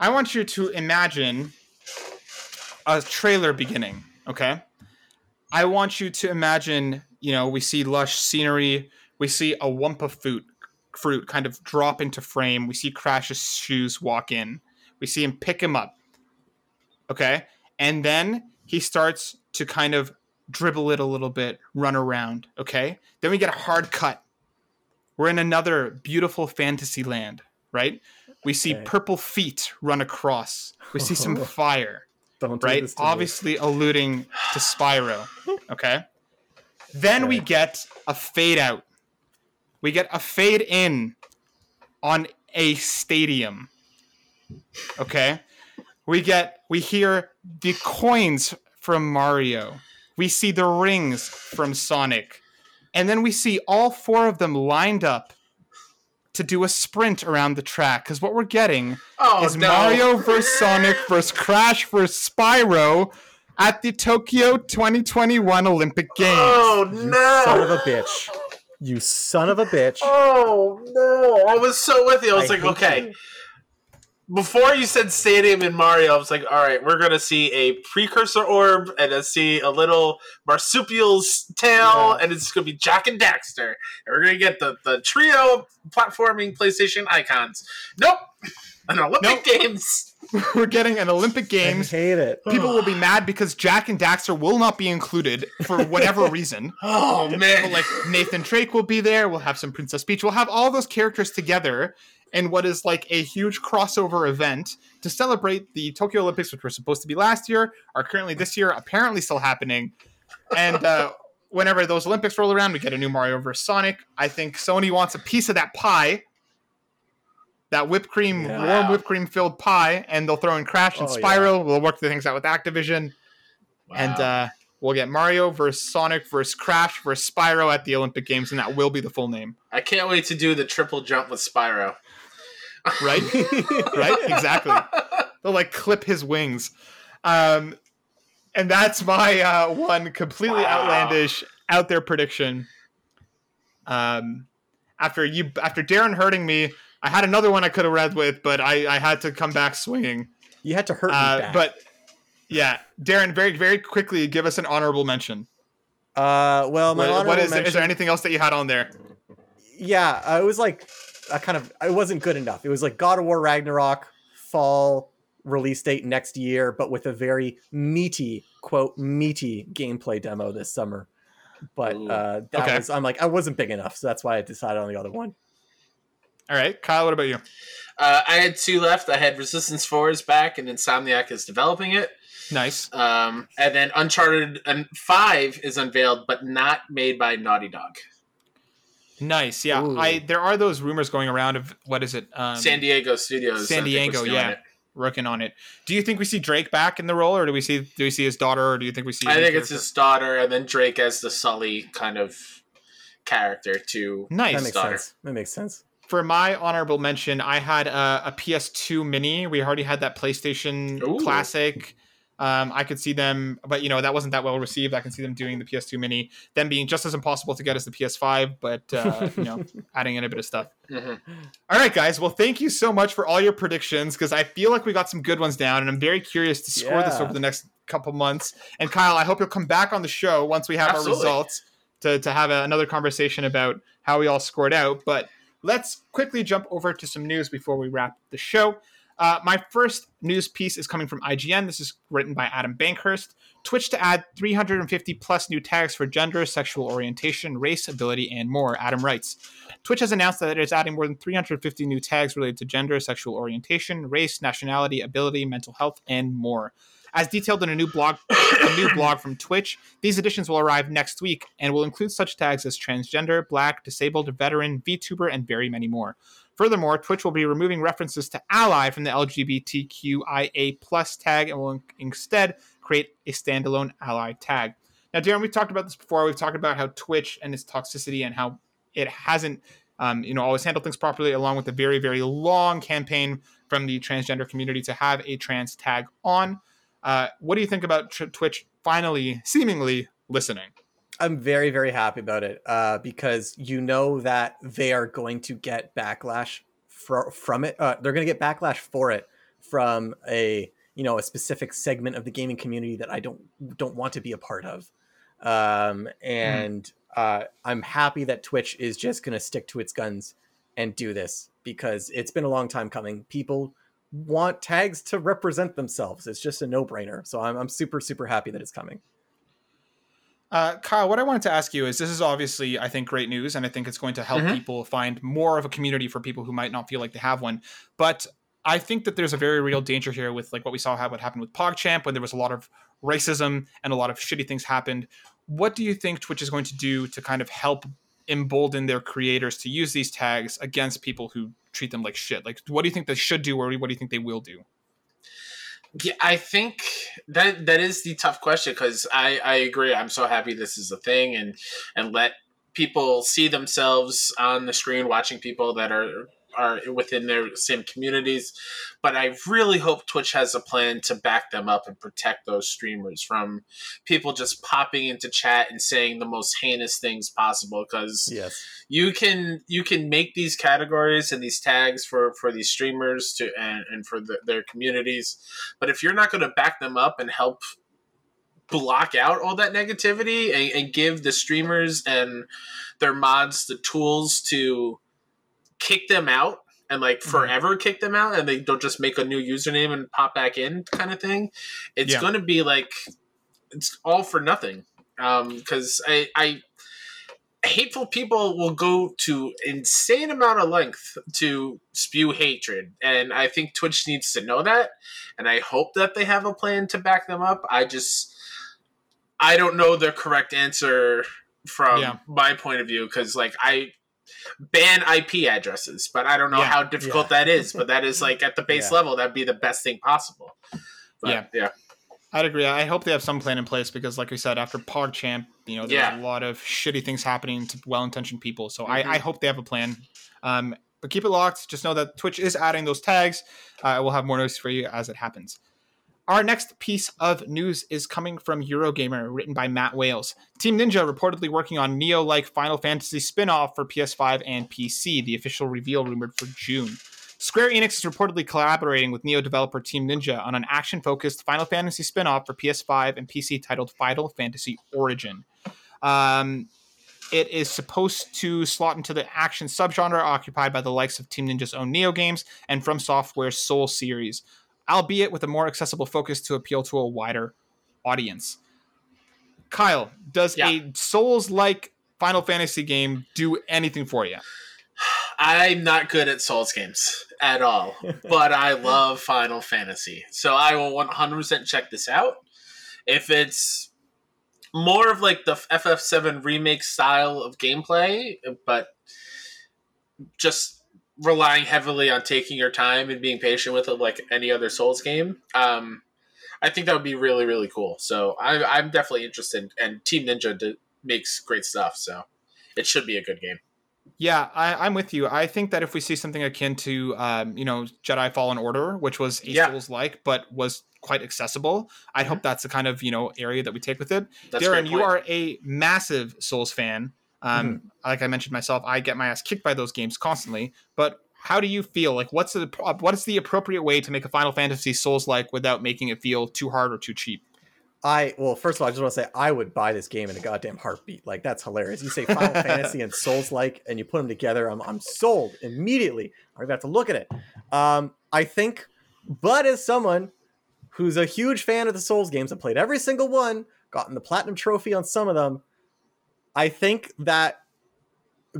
I want you to imagine a trailer beginning, okay? I want you to imagine, you know, we see lush scenery, we see a Wumpa fruit, fruit kind of drop into frame, we see Crash's shoes walk in, we see him pick him up, okay? And then he starts to kind of dribble it a little bit, run around, okay? Then we get a hard cut. We're in another beautiful fantasy land, right? We see Okay. purple feet run across. We see some fire, Don't right? me. Obviously alluding to Spyro. Okay. Then we get a fade out. We get a fade in on a stadium. Okay. We get we hear the coins from Mario. We see the rings from Sonic. And then we see all four of them lined up to do a sprint around the track. Because what we're getting Oh is no. Mario vs. Sonic vs. Crash vs. Spyro at the Tokyo 2021 Olympic Games. Oh no! Son of a bitch. You son of a bitch. Oh no. I was so with you. I was I like, okay. you. Before you said stadium in Mario, I was like, all right, we're gonna see a precursor orb and a see a little marsupial's tail, Yeah. and it's gonna be Jak and Daxter, and we're gonna get the the trio platforming PlayStation icons. Nope, an Olympic Nope. Games. We're getting an Olympic I Games. hate it. People will be mad because Jak and Daxter will not be included for whatever reason. Oh But, man, like Nathan Drake will be there. We'll have some Princess Peach. We'll have all those characters together in what is like a huge crossover event to celebrate the Tokyo Olympics, which were supposed to be last year, are currently this year, apparently still happening. And uh, whenever those Olympics roll around, we get a new Mario vs. Sonic. I think Sony wants a piece of that pie. That whipped cream, Yeah. warm whipped cream filled pie, and they'll throw in Crash and Oh, yeah. Spyro. We'll work the things out with Activision and uh, we'll get Mario versus Sonic versus Crash versus Spyro at the Olympic Games, and that will be the full name, I can't wait to do the triple jump with Spyro. Right? right? Exactly. They'll like clip his wings, um, and that's my uh, one completely Wow. outlandish, out there prediction. Um, after you, after Darren hurting me, I had another one I could have read with, but I, I had to come back swinging. You had to hurt me Uh, but yeah, Darren, very very quickly, give us an honorable mention. uh, well, my What- what honorable is, mention, is there anything else that you had on there? yeah, uh, it was like a kind of it wasn't good enough. It was like God of War Ragnarok fall release date next year, but with a very meaty quote meaty gameplay demo this summer. But uh, that Okay. was I'm like I wasn't big enough, so that's why I decided on the other one. All right, Kyle, what about you? Uh, I had two left. I had Resistance 4 is back, and Insomniac is developing it. Nice. Um, and then Uncharted and 5 is unveiled, but not made by Naughty Dog. Nice. Yeah. Ooh. I there are those rumors going around of what is it? Um, San Diego Studios. San I think, was Diego, yeah. it. working on it. Do you think we see Drake back in the role, or do we see do we see his daughter, or do you think we see? I new think it's his daughter, and then Drake as the Sully kind of character to That nice. makes daughter. sense. That makes sense. For my honorable mention, I had a, a PS2 Mini. We already had that PlayStation Ooh. Classic. Um, I could see them, but you know that wasn't that well received. I can see them doing the PS2 Mini, them being just as impossible to get as the PS5, but uh, you know, adding in a bit of stuff. Mhm. All right, guys. Well, thank you so much for all your predictions because I feel like we got some good ones down, and I'm very curious to score this over the next couple months. And Kyle, I hope you'll come back on the show once we have Absolutely. our results to to have a, another conversation about how we all scored out. But let's quickly jump over to some news before we wrap the show. Uh, my first news piece is coming from IGN. This is written by Adam Bankhurst. Twitch to add 350 plus new tags for gender, sexual orientation, race, ability, and more. Adam writes Twitch has announced that it is adding more than 350 new tags related to gender, sexual orientation, race, nationality, ability, mental health, and more. As detailed in a new blog, a new blog from Twitch, these additions will arrive next week and will include such tags as transgender, black, disabled, veteran, VTuber, and very many more. Furthermore, Twitch will be removing references to ally from the LGBTQIA plus tag and will instead create a standalone ally tag. Now, Darren, we've talked about this before. We've talked about how Twitch and its toxicity and how it hasn't, um, you know, always handled things properly, along with the very, very long campaign from the transgender community to have a trans tag on. Uh, what do you think about Twitch finally, seemingly listening? I'm very, very happy about it uh, because you know that they are going to get backlash fro- from it. Uh, they're going to get backlash for it from a you know a specific segment of the gaming community that I don't don't want to be a part of. Um, and uh, I'm happy that Twitch is just going to stick to its guns and do this because it's been a long time coming. People want tags to represent themselves. It's just a no brainer. So I'm, I'm super, super happy that it's coming. Uh, Kyle, what I wanted to ask you is this is obviously, I think, great news, and I think it's going to help Mhm. people find more of a community for people who might not feel like they have one. But I think that there's a very real danger here with like what we saw have what happened with PogChamp when there was a lot of racism and a lot of shitty things happened. What do you think Twitch is going to do to kind of help embolden their creators to use these tags against people who treat them like shit? Like, what do you think they should do, or what do you think they will do? Yeah, I think that that is the tough question because I I agree. I'm so happy this is a thing and and let people see themselves on the screen watching people that are are within their same communities but i really hope twitch has a plan to back them up and protect those streamers from people just popping into chat and saying the most heinous things possible because Yes. you can you can make these categories and these tags for for these streamers to and, and for the, their communities but if you're not going to back them up and help block out all that negativity and, and give the streamers and their mods the tools to kick them out and like forever kick them out and they don't just make a new username and pop back in kind of thing it's Yeah. going to be like it's all for nothing um because i i hateful people will go to insane amount of length to spew hatred and i think twitch needs to know that and i hope that they have a plan to back them up i just i don't know the correct answer from Yeah. my point of view because like i ban ip addresses but i don't know Yeah. how difficult Yeah. that is but that is like at the base Yeah. level that'd be the best thing possible But, Yeah. yeah I'd agree. I hope they have some plan in place because, like we said, after PogChamp, you know, there's a lot of shitty things happening to well-intentioned people. So Mhm. I, I hope they have a plan. Um, but keep it locked. Just know that Twitch is adding those tags. Uh, we'll have more news for you as it happens. Our next piece of news is coming from Eurogamer, written by Matt Wales. Team Ninja reportedly working on Nioh-like Final Fantasy spin-off for PS5 and PC. The official reveal rumored for June. Square Enix is reportedly collaborating with Nioh developer Team Ninja on an action focused Final Fantasy spin off for PS5 and PC titled Final Fantasy Origin. Um, it is supposed to slot into the action subgenre occupied by the likes of Team Ninja's own Nioh games and From Software's Soul series, albeit with a more accessible focus to appeal to a wider audience. Kyle, does Yeah. a Souls like Final Fantasy game do anything for you? I'm not good at Souls games at all, but I love Final Fantasy. So I will 100% check this out. If it's more of like the FF7 remake style of gameplay, but just relying heavily on taking your time and being patient with it like any other Souls game, um, I think that would be really, really cool. So I, I'm definitely interested, and Team Ninja d- makes great stuff, so it should be a good game. Yeah, I, am with you. I think that if we see something akin to, um, you know, Jedi Fallen Order, which was a Yeah. Souls like, but was quite accessible, I'd hope that's the kind of you know area that we take with it. That's Darren, you are a massive Souls fan. Um, Like I mentioned myself, I get my ass kicked by those games constantly. But how do you feel? Like, what's the what is the appropriate way to make a Final Fantasy Souls like without making it feel too hard or too cheap? I well, first of all, I just want to say I would buy this game in a goddamn heartbeat. Like that's hilarious. You say Final Fantasy and Souls like, and you put them together. I'm I'm sold immediately. I have to look at it. Um, I think, but as someone who's a huge fan of the Souls games, I played every single one, gotten the platinum trophy on some of them. I think that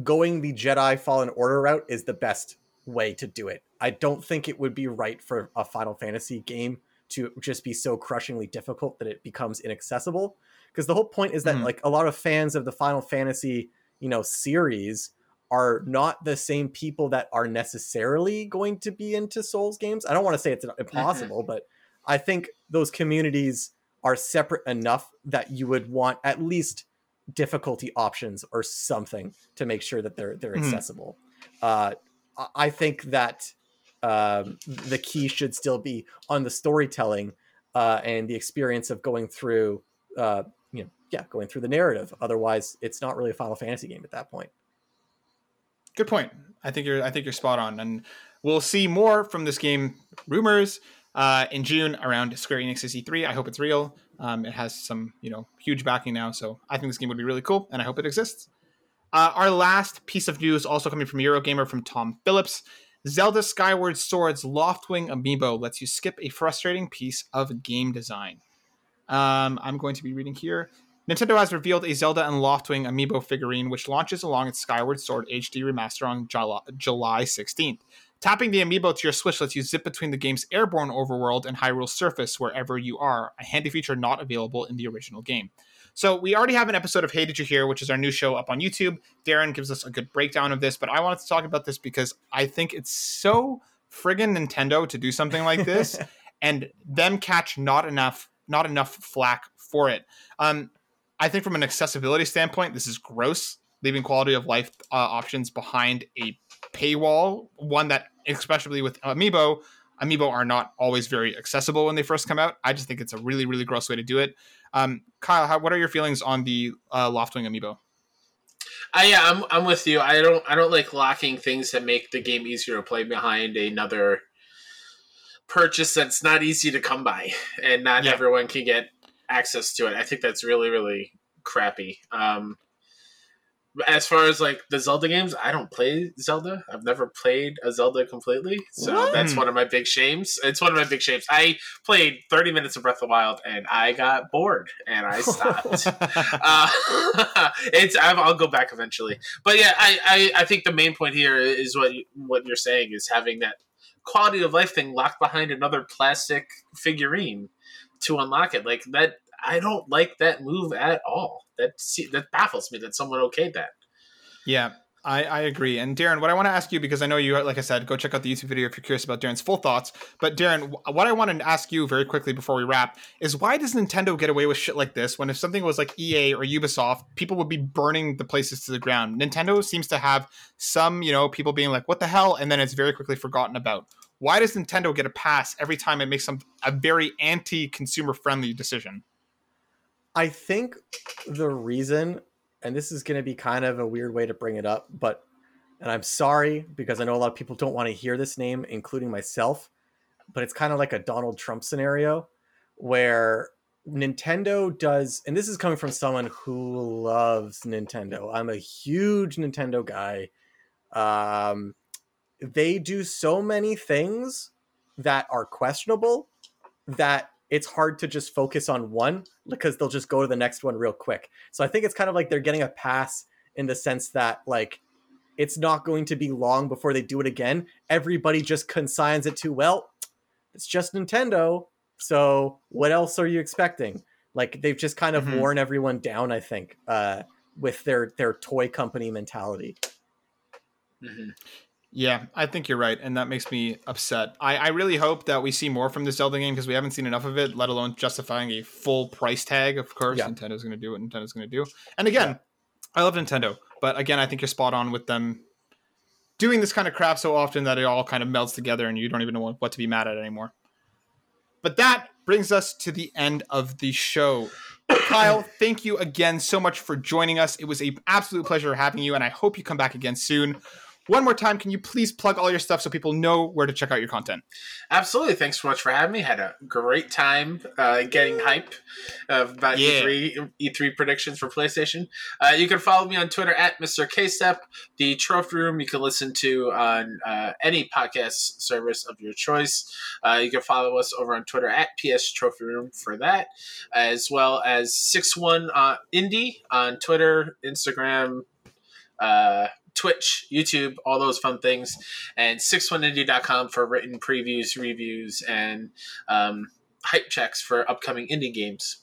going the Jedi Fallen Order route is the best way to do it. I don't think it would be right for a Final Fantasy game to just be so crushingly difficult that it becomes inaccessible. Because the whole point is that Mhm. like a lot of fans of the Final Fantasy, you know, series are not the same people that are necessarily going to be into Souls games. I don't want to say it's impossible, but I think those communities are separate enough that you would want at least difficulty options or something to make sure that they're they're Mhm. accessible. Uh, I- think that um, the key should still be on the storytelling uh, and the experience of going through, uh, you know, yeah, going through the narrative. Otherwise, it's not really a Final Fantasy game at that point. Good point. I think you're I think you're spot on, and we'll see more from this game. Rumors uh, in June around Square Enix's E3. I hope it's real. Um, it has some you know huge backing now, so I think this game would be really cool, and I hope it exists. Uh, our last piece of news, also coming from Eurogamer, from Tom Phillips. Zelda Skyward Sword's Loftwing amiibo lets you skip a frustrating piece of game design. Um, I'm going to be reading here. Nintendo has revealed a Zelda and Loftwing amiibo figurine, which launches along its Skyward Sword HD remaster on July, July 16th. Tapping the amiibo to your Switch lets you zip between the game's airborne overworld and Hyrule surface wherever you are, a handy feature not available in the original game. So we already have an episode of Hey Did You Hear, which is our new show up on YouTube. Darren gives us a good breakdown of this, but I wanted to talk about this because I think it's so friggin' Nintendo to do something like this and them catch not enough not enough flack for it. Um, I think from an accessibility standpoint, this is gross, leaving quality of life uh, options behind a paywall. One that, especially with Amiibo, Amiibo are not always very accessible when they first come out. I just think it's a really, really gross way to do it. Um, Kyle, how, what are your feelings on the uh, Loftwing Amiibo? I yeah, I'm I'm with you. I don't I don't like locking things that make the game easier to play behind another purchase that's not easy to come by and not Yeah. everyone can get access to it. I think that's really really crappy. Um as far as like the Zelda games, I don't play Zelda. I've never played a Zelda completely, so What? that's one of my big shames. It's one of my big shames. I played 30 minutes of Breath of the Wild and I got bored and I stopped uh, it's I'll, I'll go back eventually but yeah I, I i think the main point here is what you, what you're saying is having that quality of life thing locked behind another plastic figurine to unlock it like that i don't like that move at all that that baffles me that someone okayed that Yeah, I, I agree. And Darren, what I want to ask you, because I know you, like I said, go check out the YouTube video if you're curious about Darren's full thoughts. But Darren, what I want to ask you very quickly before we wrap is why does Nintendo get away with shit like this when if something was like EA or Ubisoft, people would be burning the places to the ground? Nintendo seems to have some, you know, people being like, what the hell? And then it's very quickly forgotten about. Why does Nintendo get a pass every time it makes some a very anti-consumer friendly decision? I think the reason, and this is going to be kind of a weird way to bring it up, but, and I'm sorry because I know a lot of people don't want to hear this name, including myself, but it's kind of like a Donald Trump scenario where Nintendo does, and this is coming from someone who loves Nintendo. I'm a huge Nintendo guy. Um, they do so many things that are questionable that it's hard to just focus on one because they'll just go to the next one real quick. So I think it's kind of like they're getting a pass in the sense that like it's not going to be long before they do it again. Everybody just consigns it to well, it's just Nintendo. So what else are you expecting? Like they've just kind of Mhm. worn everyone down, I think, uh, with their their toy company mentality. mm-hmm. Yeah, I think you're right, and that makes me upset. I, I really hope that we see more from this Zelda game because we haven't seen enough of it, let alone justifying a full price tag. Of course, Yeah. Nintendo's going to do what Nintendo's going to do. And again, I love Nintendo, but again, I think you're spot on with them doing this kind of crap so often that it all kind of melts together and you don't even know what to be mad at anymore. But that brings us to the end of the show. Kyle, thank you again so much for joining us. It was a absolute pleasure having you, and I hope you come back again soon. One more time, can you please plug all your stuff so people know where to check out your content? Absolutely. Thanks so much for having me. Had a great time uh, getting hype about Yeah. E3 E3 predictions for PlayStation. Uh, you can follow me on Twitter at Mr. Kstep. The Trophy Room you can listen to on uh, any podcast service of your choice. Uh, you can follow us over on Twitter at PS Trophy Room for that, as well as 61 uh, Indie on Twitter, Instagram, uh, Twitch, YouTube, all those fun things, and 61indie.com for written previews, reviews, and um, hype checks for upcoming indie games.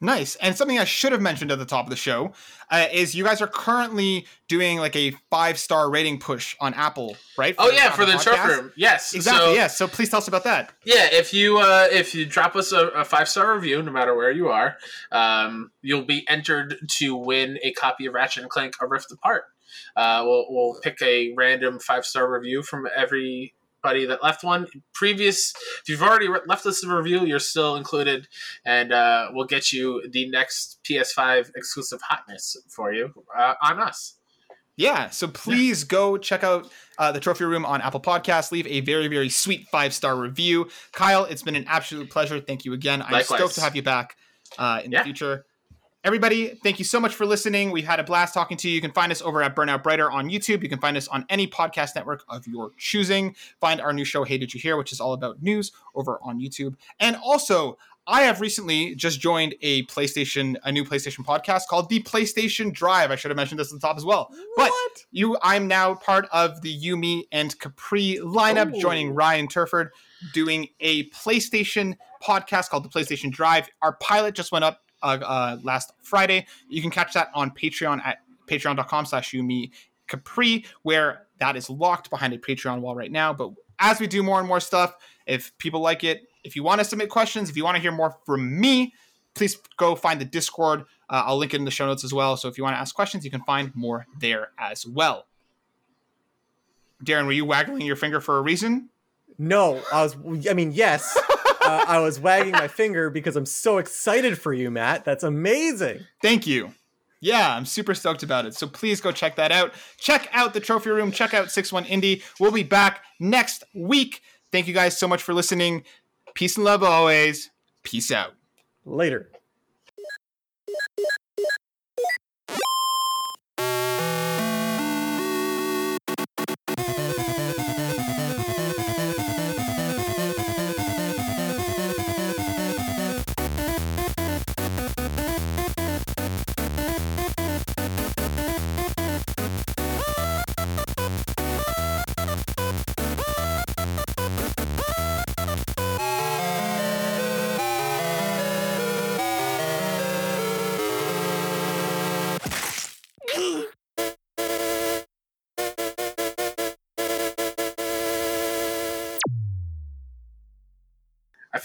Nice. And something I should have mentioned at the top of the show uh, is you guys are currently doing like a five star rating push on Apple, right? Oh yeah, for the trophy room. Yes, Exactly. So, yes. So please tell us about that. Yeah, if you uh, if you drop us a, a five star review, no matter where you are, um, you'll be entered to win a copy of Ratchet and Clank: A Rift Apart. Uh, we'll we'll pick a random five star review from everybody that left one. Previous, if you've already re- left us a review, you're still included, and uh, we'll get you the next PS5 exclusive hotness for you uh, on us. Yeah. So please go check out uh, the Trophy Room on Apple Podcasts. Leave a very, very sweet five star review. Kyle, it's been an absolute pleasure. Thank you again. I'm Likewise. stoked to have you back uh, in Yeah. the future. Everybody, thank you so much for listening. We've had a blast talking to you. You can find us over at Burnout Brighter on YouTube. You can find us on any podcast network of your choosing. Find our new show, Hey Did You Hear, which is all about news over on YouTube. And also, I have recently just joined a PlayStation, a new PlayStation podcast called The PlayStation Drive. I should have mentioned this at the top as well. But you, I'm now part of the Yumi and Capri lineup, Ooh. joining Ryan Turford, doing a PlayStation podcast called The PlayStation Drive. Our pilot just went up uh, uh, last Friday. You can catch that on Patreon at patreon.com slash Yumi Capri, where that is locked behind a Patreon wall right now. But as we do more and more stuff, if people like it, if you want to submit questions, if you want to hear more from me, please go find the Discord. Uh, I'll link it in the show notes as well. So if you want to ask questions, you can find more there as well. Darren, were you waggling your finger for a reason? No, I was. I mean, yes. uh, I was wagging my finger because I'm so excited for you, Matt. That's amazing. Thank you. Yeah, I'm super stoked about it. So please go check that out. Check out the trophy room. Check out 61 Indie. We'll be back next week. Thank you guys so much for listening. Peace and love always. Peace out. Later.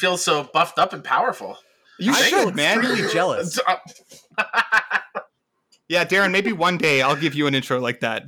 Feel so buffed up and powerful. You I should, man. extremely jealous. Yeah, Darren, maybe one day I'll give you an intro like that.